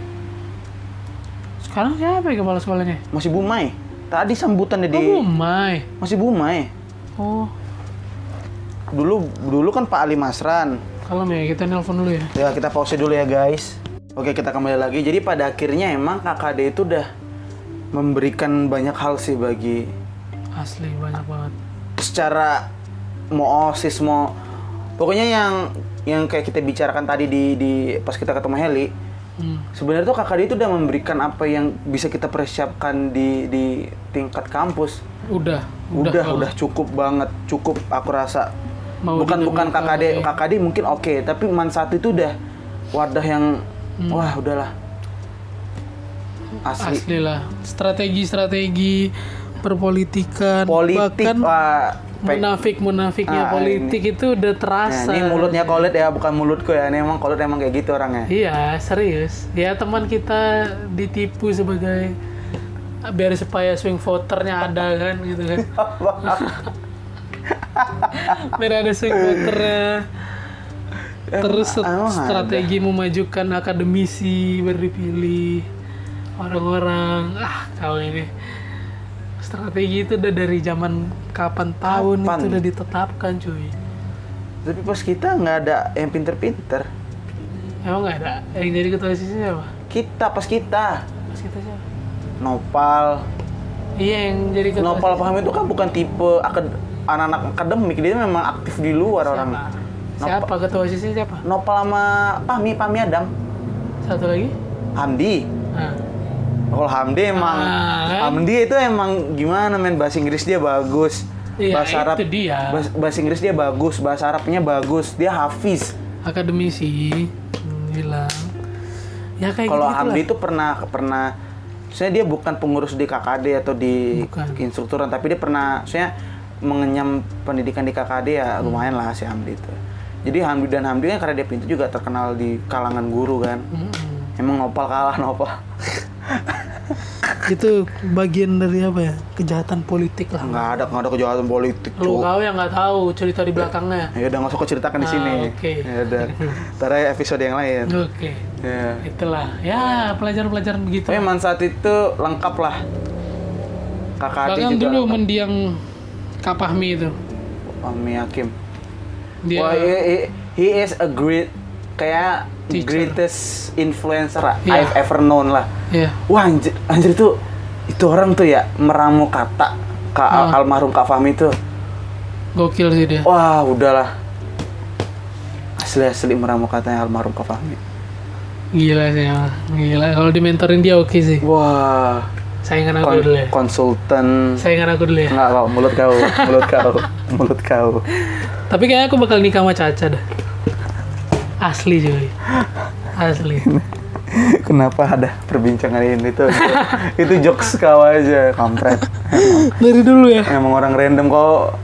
Sekarang siapa ya kepala sekolahnya? masih Bumai tadi sambutannya di Oh, Bumai. masih Bumai Oh, dulu dulu kan Pak Ali Masran kalau ya kita nelpon dulu ya. ya kita pause dulu ya guys oke kita kembali lagi jadi pada akhirnya emang KKD itu udah memberikan banyak hal sih bagi Asli banyak banget. secara mau osis mau pokoknya yang yang kayak kita bicarakan tadi di di pas kita ketemu Heli Hmm. sebenarnya tuh KKD itu udah memberikan apa yang bisa kita persiapkan di di tingkat kampus Udah, udah udah. udah, cukup banget cukup aku rasa Mau bukan bukan KKD. KKD mungkin oke tapi Mansatu itu udah wadah yang Hmm. wah udahlah asli, Asli lah. Strategi-strategi perpolitikan, politik bahkan wah pe- munafik-munafiknya Ah, politik itu udah Nah, terasa. ini mulutnya kolit ya bukan mulutku ya ini emang kolit emang kayak gitu orangnya Iya, serius. Ya teman kita ditipu sebagai biar supaya swing voternya ada kan gitu kan. [laughs] biar ada swing voternya. Terus Emang- emang strategi memajukan akademisi baru dipilih orang-orang. Ah kau ini. Strategi itu udah dari zaman kapan tahun Kapan? itu udah ditetapkan cuy. Tapi pas kita nggak ada yang pinter-pinter. Emang nggak ada? Yang jadi ketua sisi siapa? Kita pas kita. Pas kita siapa? Nopal. Iya yang jadi ketua Nopal paham itu kan bukan tipe akad- anak-anak akademik. Dia memang aktif di luar siapa? orangnya siapa? Ketua sisi siapa? Nopal sama Pami Pami Adam. Satu lagi? Hamdi. Nah, kalau Hamdi emang Ah, kan? Hamdi itu emang gimana men? Bahasa Inggris dia bagus. Iya, bahasa Arab itu dia. bahasa, bahasa Inggris dia bagus. Bahasa Arabnya bagus. Dia hafiz. Akademisi. Hmm, bilang ya kayak kalau gitu Hamdi itu pernah pernah saya dia bukan pengurus di KKD atau di Bukan. instrukturan tapi dia pernah saya mengenyam pendidikan di KKD ya lumayan lah si Hamdi itu jadi Hamdi dan Hamdi kan karena dia pintu juga terkenal di kalangan guru kan. Mm-mm. emang nopal kalah nopal. Itu bagian dari apa ya? Kejahatan politik lah. Nggak ada nggak ada kejahatan politik lu kau yang nggak tahu cerita di belakangnya. ya udah nggak usah ceritakan di Ah, sini. oke. ya udah. Ntar aja episode yang lain. Oke. Ya. Itulah. Ya pelajaran-pelajaran begitu. Tapi emang saat itu lengkap lah. KKD bahkan juga dulu lengkap. mendiang Kapahmi itu. Ami Hakim dia Wah, he, he- he is a great kayak Teacher. greatest influencer Iya. I've ever known lah. ya Wah anjir, anjir tuh itu orang tuh ya meramu kata Kak Ah. almarhum Kak Fahmi tuh. gokil sih dia Wah udahlah. asli asli meramu katanya almarhum Kak Fahmi Gila sih emang. Gila. Kalau di mentorin dia oke sih. wah Saingan aku kon- dulu ya. konsultan Saingan aku dulu ya. Enggak [laughs] mulut kau, mulut kau, mulut kau. Tapi kayaknya aku bakal nikah sama Caca dah. Asli cuy. Asli. Kenapa ada perbincangan ini tuh? Itu, itu jokes kau aja, kampret. Dari dulu ya. Emang orang random kau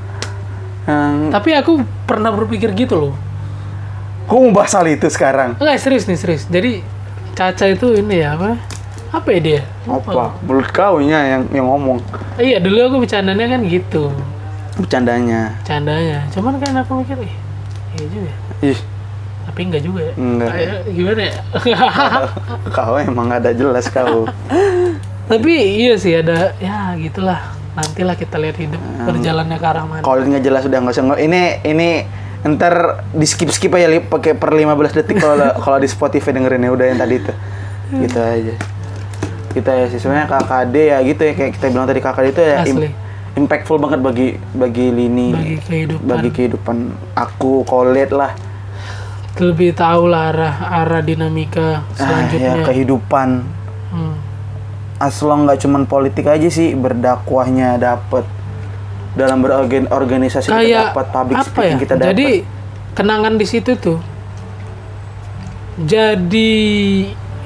yang Tapi aku pernah berpikir gitu loh. kau mau bahas hal itu sekarang? Enggak serius nih serius. Jadi Caca itu ini ya apa? Apa ya dia? Apa? Mulut kau nya yang yang ngomong. Iya dulu aku bercandanya kan gitu. Bercandanya. Candanya. Cuman kan aku mikir, ih, iya juga. Ih, Tapi enggak juga ya. Enggak. Gimana ya? [laughs] kau emang ada jelas kau. [laughs] Tapi iya sih ada ya gitulah. Nantilah kita lihat hidup berjalannya ke arah mana. Kalau nggak jelas udah nggak usah. nggak- Ini ini ntar di skip skip aja li, pakai per 15 detik kalau [laughs] kalau di Spotify dengerin ya udah yang tadi itu. Gitu aja. Kita ya sih sebenarnya KKD ya gitu ya kayak kita bilang tadi KKD itu ya im- Asli. Impactful banget bagi bagi lini Bagi kehidupan. bagi kehidupan aku kolet lah Lebih tahu lah arah arah dinamika ah, ya selanjutnya. kehidupan Hmm. asal nggak cuman politik aja sih berdakwahnya dapet dalam berorganisasi kita dapat public apa ya? speaking kita dapat Jadi kenangan di situ tuh jadi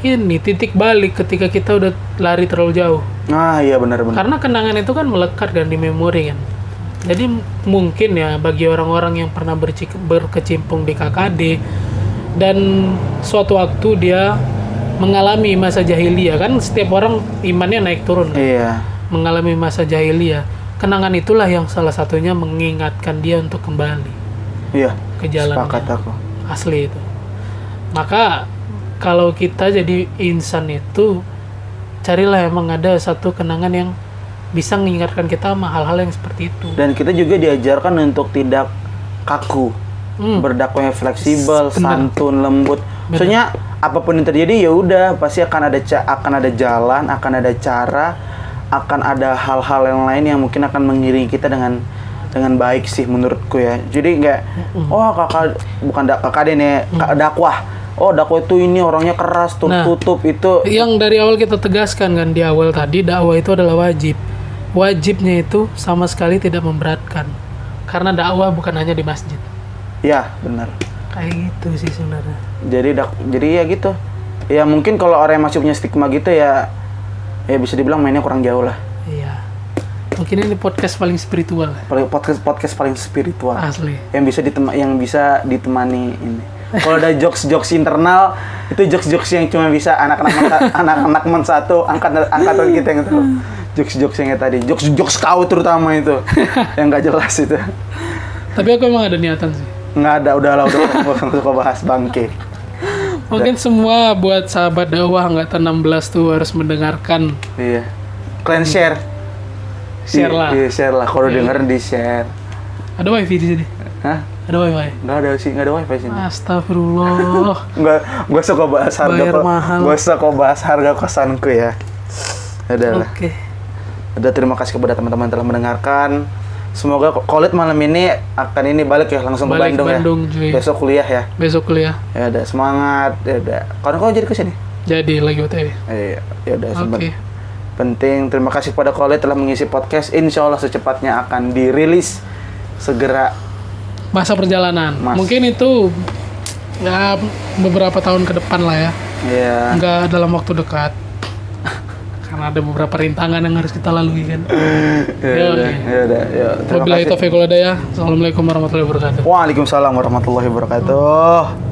ini titik balik ketika kita udah lari terlalu jauh. Ah iya benar-benar Karena kenangan itu kan melekat kan di memori kan. Jadi mungkin ya bagi orang-orang yang pernah bercik- berkecimpung di KKD dan suatu waktu dia mengalami masa jahiliyah kan setiap orang imannya naik turun kan. iya mengalami masa jahiliyah. Kenangan itulah yang salah satunya mengingatkan dia untuk kembali iya ke jalannya. sepakat aku Asli itu. Maka kalau kita jadi insan itu carilah emang ada satu kenangan yang bisa mengingatkan kita sama hal-hal yang seperti itu. dan kita juga diajarkan untuk tidak kaku. Hmm. berdakwahnya fleksibel Bener. santun lembut. Soalnya apa pun yang terjadi ya udah pasti akan ada akan ada jalan akan ada cara akan ada hal-hal yang lain yang mungkin akan mengiringi kita dengan dengan baik sih menurutku ya. Jadi nggak oh kakak bukan dak kakak nih kak- dakwah oh dakwah itu ini orangnya keras Mm. Nah. tertutup itu Yang dari awal kita tegaskan kan di awal tadi dakwah itu adalah wajib. Wajibnya itu sama sekali tidak memberatkan. Karena dakwah bukan hanya di masjid. ya benar Kayak gitu sih sebenarnya. jadi dak jadi ya gitu ya mungkin kalau orang yang masih punya stigma gitu ya ya bisa dibilang mainnya kurang jauh lah Iya. Mungkin ini podcast paling spiritual podcast podcast paling spiritual asli. yang bisa ditema yang bisa ditemani ini kalau ada jokes jokes internal itu jokes jokes yang cuma bisa anak-anak [laughs] anak-anak men satu angkatan angkatan kita yang tahu jokes jokes yang tadi jokes jokes kau terutama itu [laughs] yang nggak jelas itu Tapi aku emang ada niatan sih. nggak ada udahlah udah nggak suka bahas bangke Mungkin semua buat sahabat dakwah nggak 16 tuh harus mendengarkan iya kalian share share Iya, lah. iya share lah kalau Iya. dengerin di share Ada wifi di sini. Hah? Ada wifi. nggak ada sih nggak ada wifi sini Astagfirullah. [laughs] Nggak, gue suka bahas harga Bayar kok. mahal. Gue suka bahas harga kosanku ya. Adalah. Oke. Udah terima kasih kepada teman-teman telah mendengarkan. Semoga Kolit malam ini akan ini balik ya langsung Balik ke Bandung, Bandung, ya. cuy. Besok kuliah ya. Besok kuliah. Ya udah semangat. Ya udah. Kawan kau jadi ke sini. Jadi lagi OTW. Iya, ya udah Oke. sempat. Penting terima kasih kepada Kolit telah mengisi podcast. Insya Allah secepatnya akan dirilis segera. Masa perjalanan. Mas. Mungkin itu ya beberapa tahun ke depan lah ya. Ya. Nggak dalam waktu dekat. [laughs] Karena ada beberapa rintangan yang harus kita lalui kan. Ya Ya, udah. Ya udah. Ya, Wabillahi taufiq hidayah. Assalamualaikum warahmatullahi wabarakatuh. Waalaikumsalam warahmatullahi wabarakatuh.